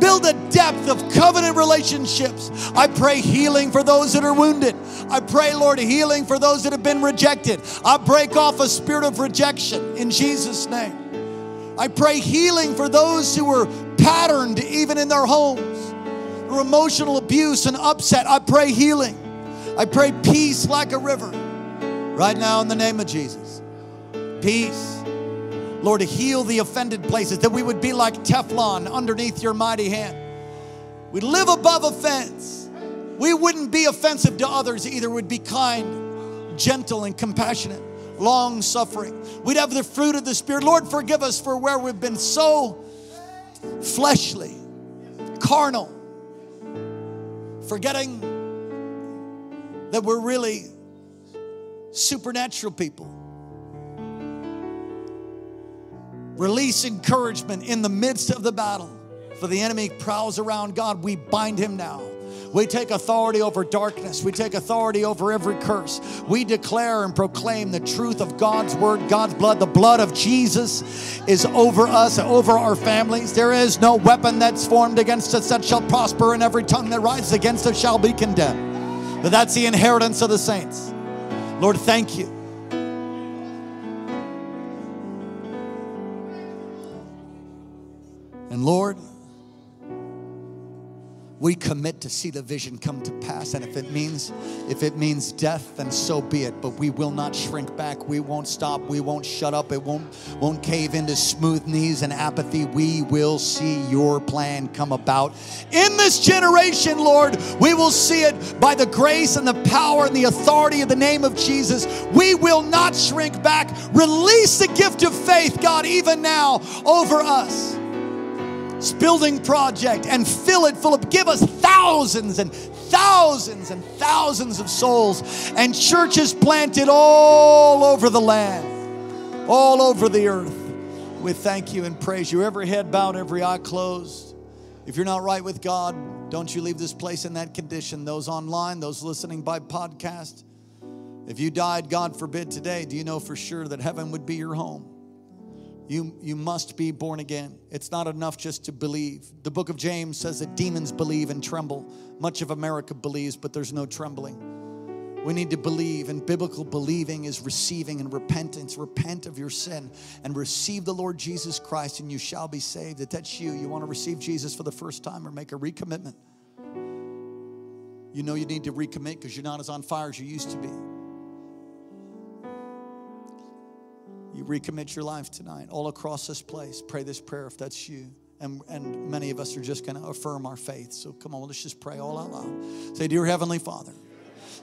[SPEAKER 1] Build a depth of covenant relationships. I pray healing for those that are wounded. I pray, Lord, healing for those that have been rejected. I break off a spirit of rejection in Jesus' name. I pray healing for those who were patterned even in their homes through emotional abuse and upset. I pray healing. I pray peace like a river right now in the name of Jesus. Peace. Lord, to heal the offended places, that we would be like Teflon underneath your mighty hand. we'd live above offense. We wouldn't be offensive to others either, We'd be kind, gentle, and compassionate, long suffering. We'd have the fruit of the Spirit. Lord, forgive us for where we've been so fleshly, carnal, forgetting that we're really supernatural people. Release encouragement in the midst of the battle. For the enemy prowls around God, we bind him now. We take authority over darkness. We take authority over every curse. We declare and proclaim the truth of God's word, God's blood. The blood of Jesus is over us, over our families. There is no weapon that's formed against us that shall prosper, and every tongue that rises against us shall be condemned. But that's the inheritance of the saints. Lord, thank you. And Lord, we commit to see the vision come to pass. And if it means if it means death then so be it. But we will not shrink back. We won't stop. We won't shut up. It won't won't cave into smooth knees and apathy. We will see your plan come about. In this generation lord we will see it by the grace and the power and the authority of the name of jesus. We will not shrink back. Release the gift of faith god even now over us building project and fill it full of, give us thousands and thousands and thousands of souls and churches planted all over the land, all over the earth. We thank you and praise you. Every head bowed, every eye closed. If you're not right with God, don't you leave this place in that condition. Those online, those listening by podcast. If you died, God forbid, today, do you know for sure that heaven would be your home? You, you must be born again. It's not enough just to believe. The book of James says that demons believe and tremble. Much of America believes, but there's no trembling. We need to believe, and biblical believing is receiving and repentance. Repent of your sin and receive the Lord Jesus Christ, and you shall be saved. If that's you, you want to receive Jesus for the first time or make a recommitment. You know you need to recommit because you're not as on fire as you used to be. You recommit your life tonight all across this place. Pray this prayer if that's you. And, and many of us are just going to affirm our faith. So come on, let's just pray all out loud. Say, Dear Heavenly Father,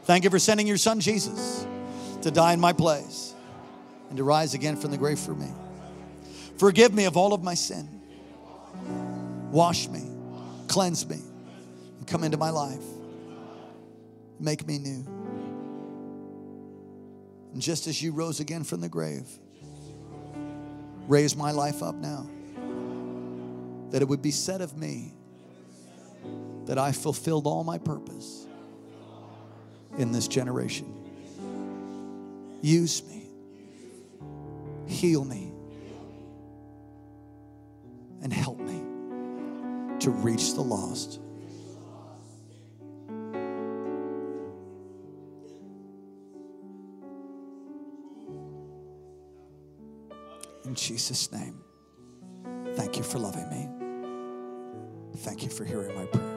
[SPEAKER 1] thank you for sending your son Jesus to die in my place and to rise again from the grave for me. Forgive me of all of my sin. Wash me, cleanse me, and come into my life. Make me new. And just as you rose again from the grave, raise my life up now. That it would be said of me that I fulfilled all my purpose in this generation. Use me, heal me, and help me to reach the lost. In Jesus' name, thank you for loving me. Thank you for hearing my prayer.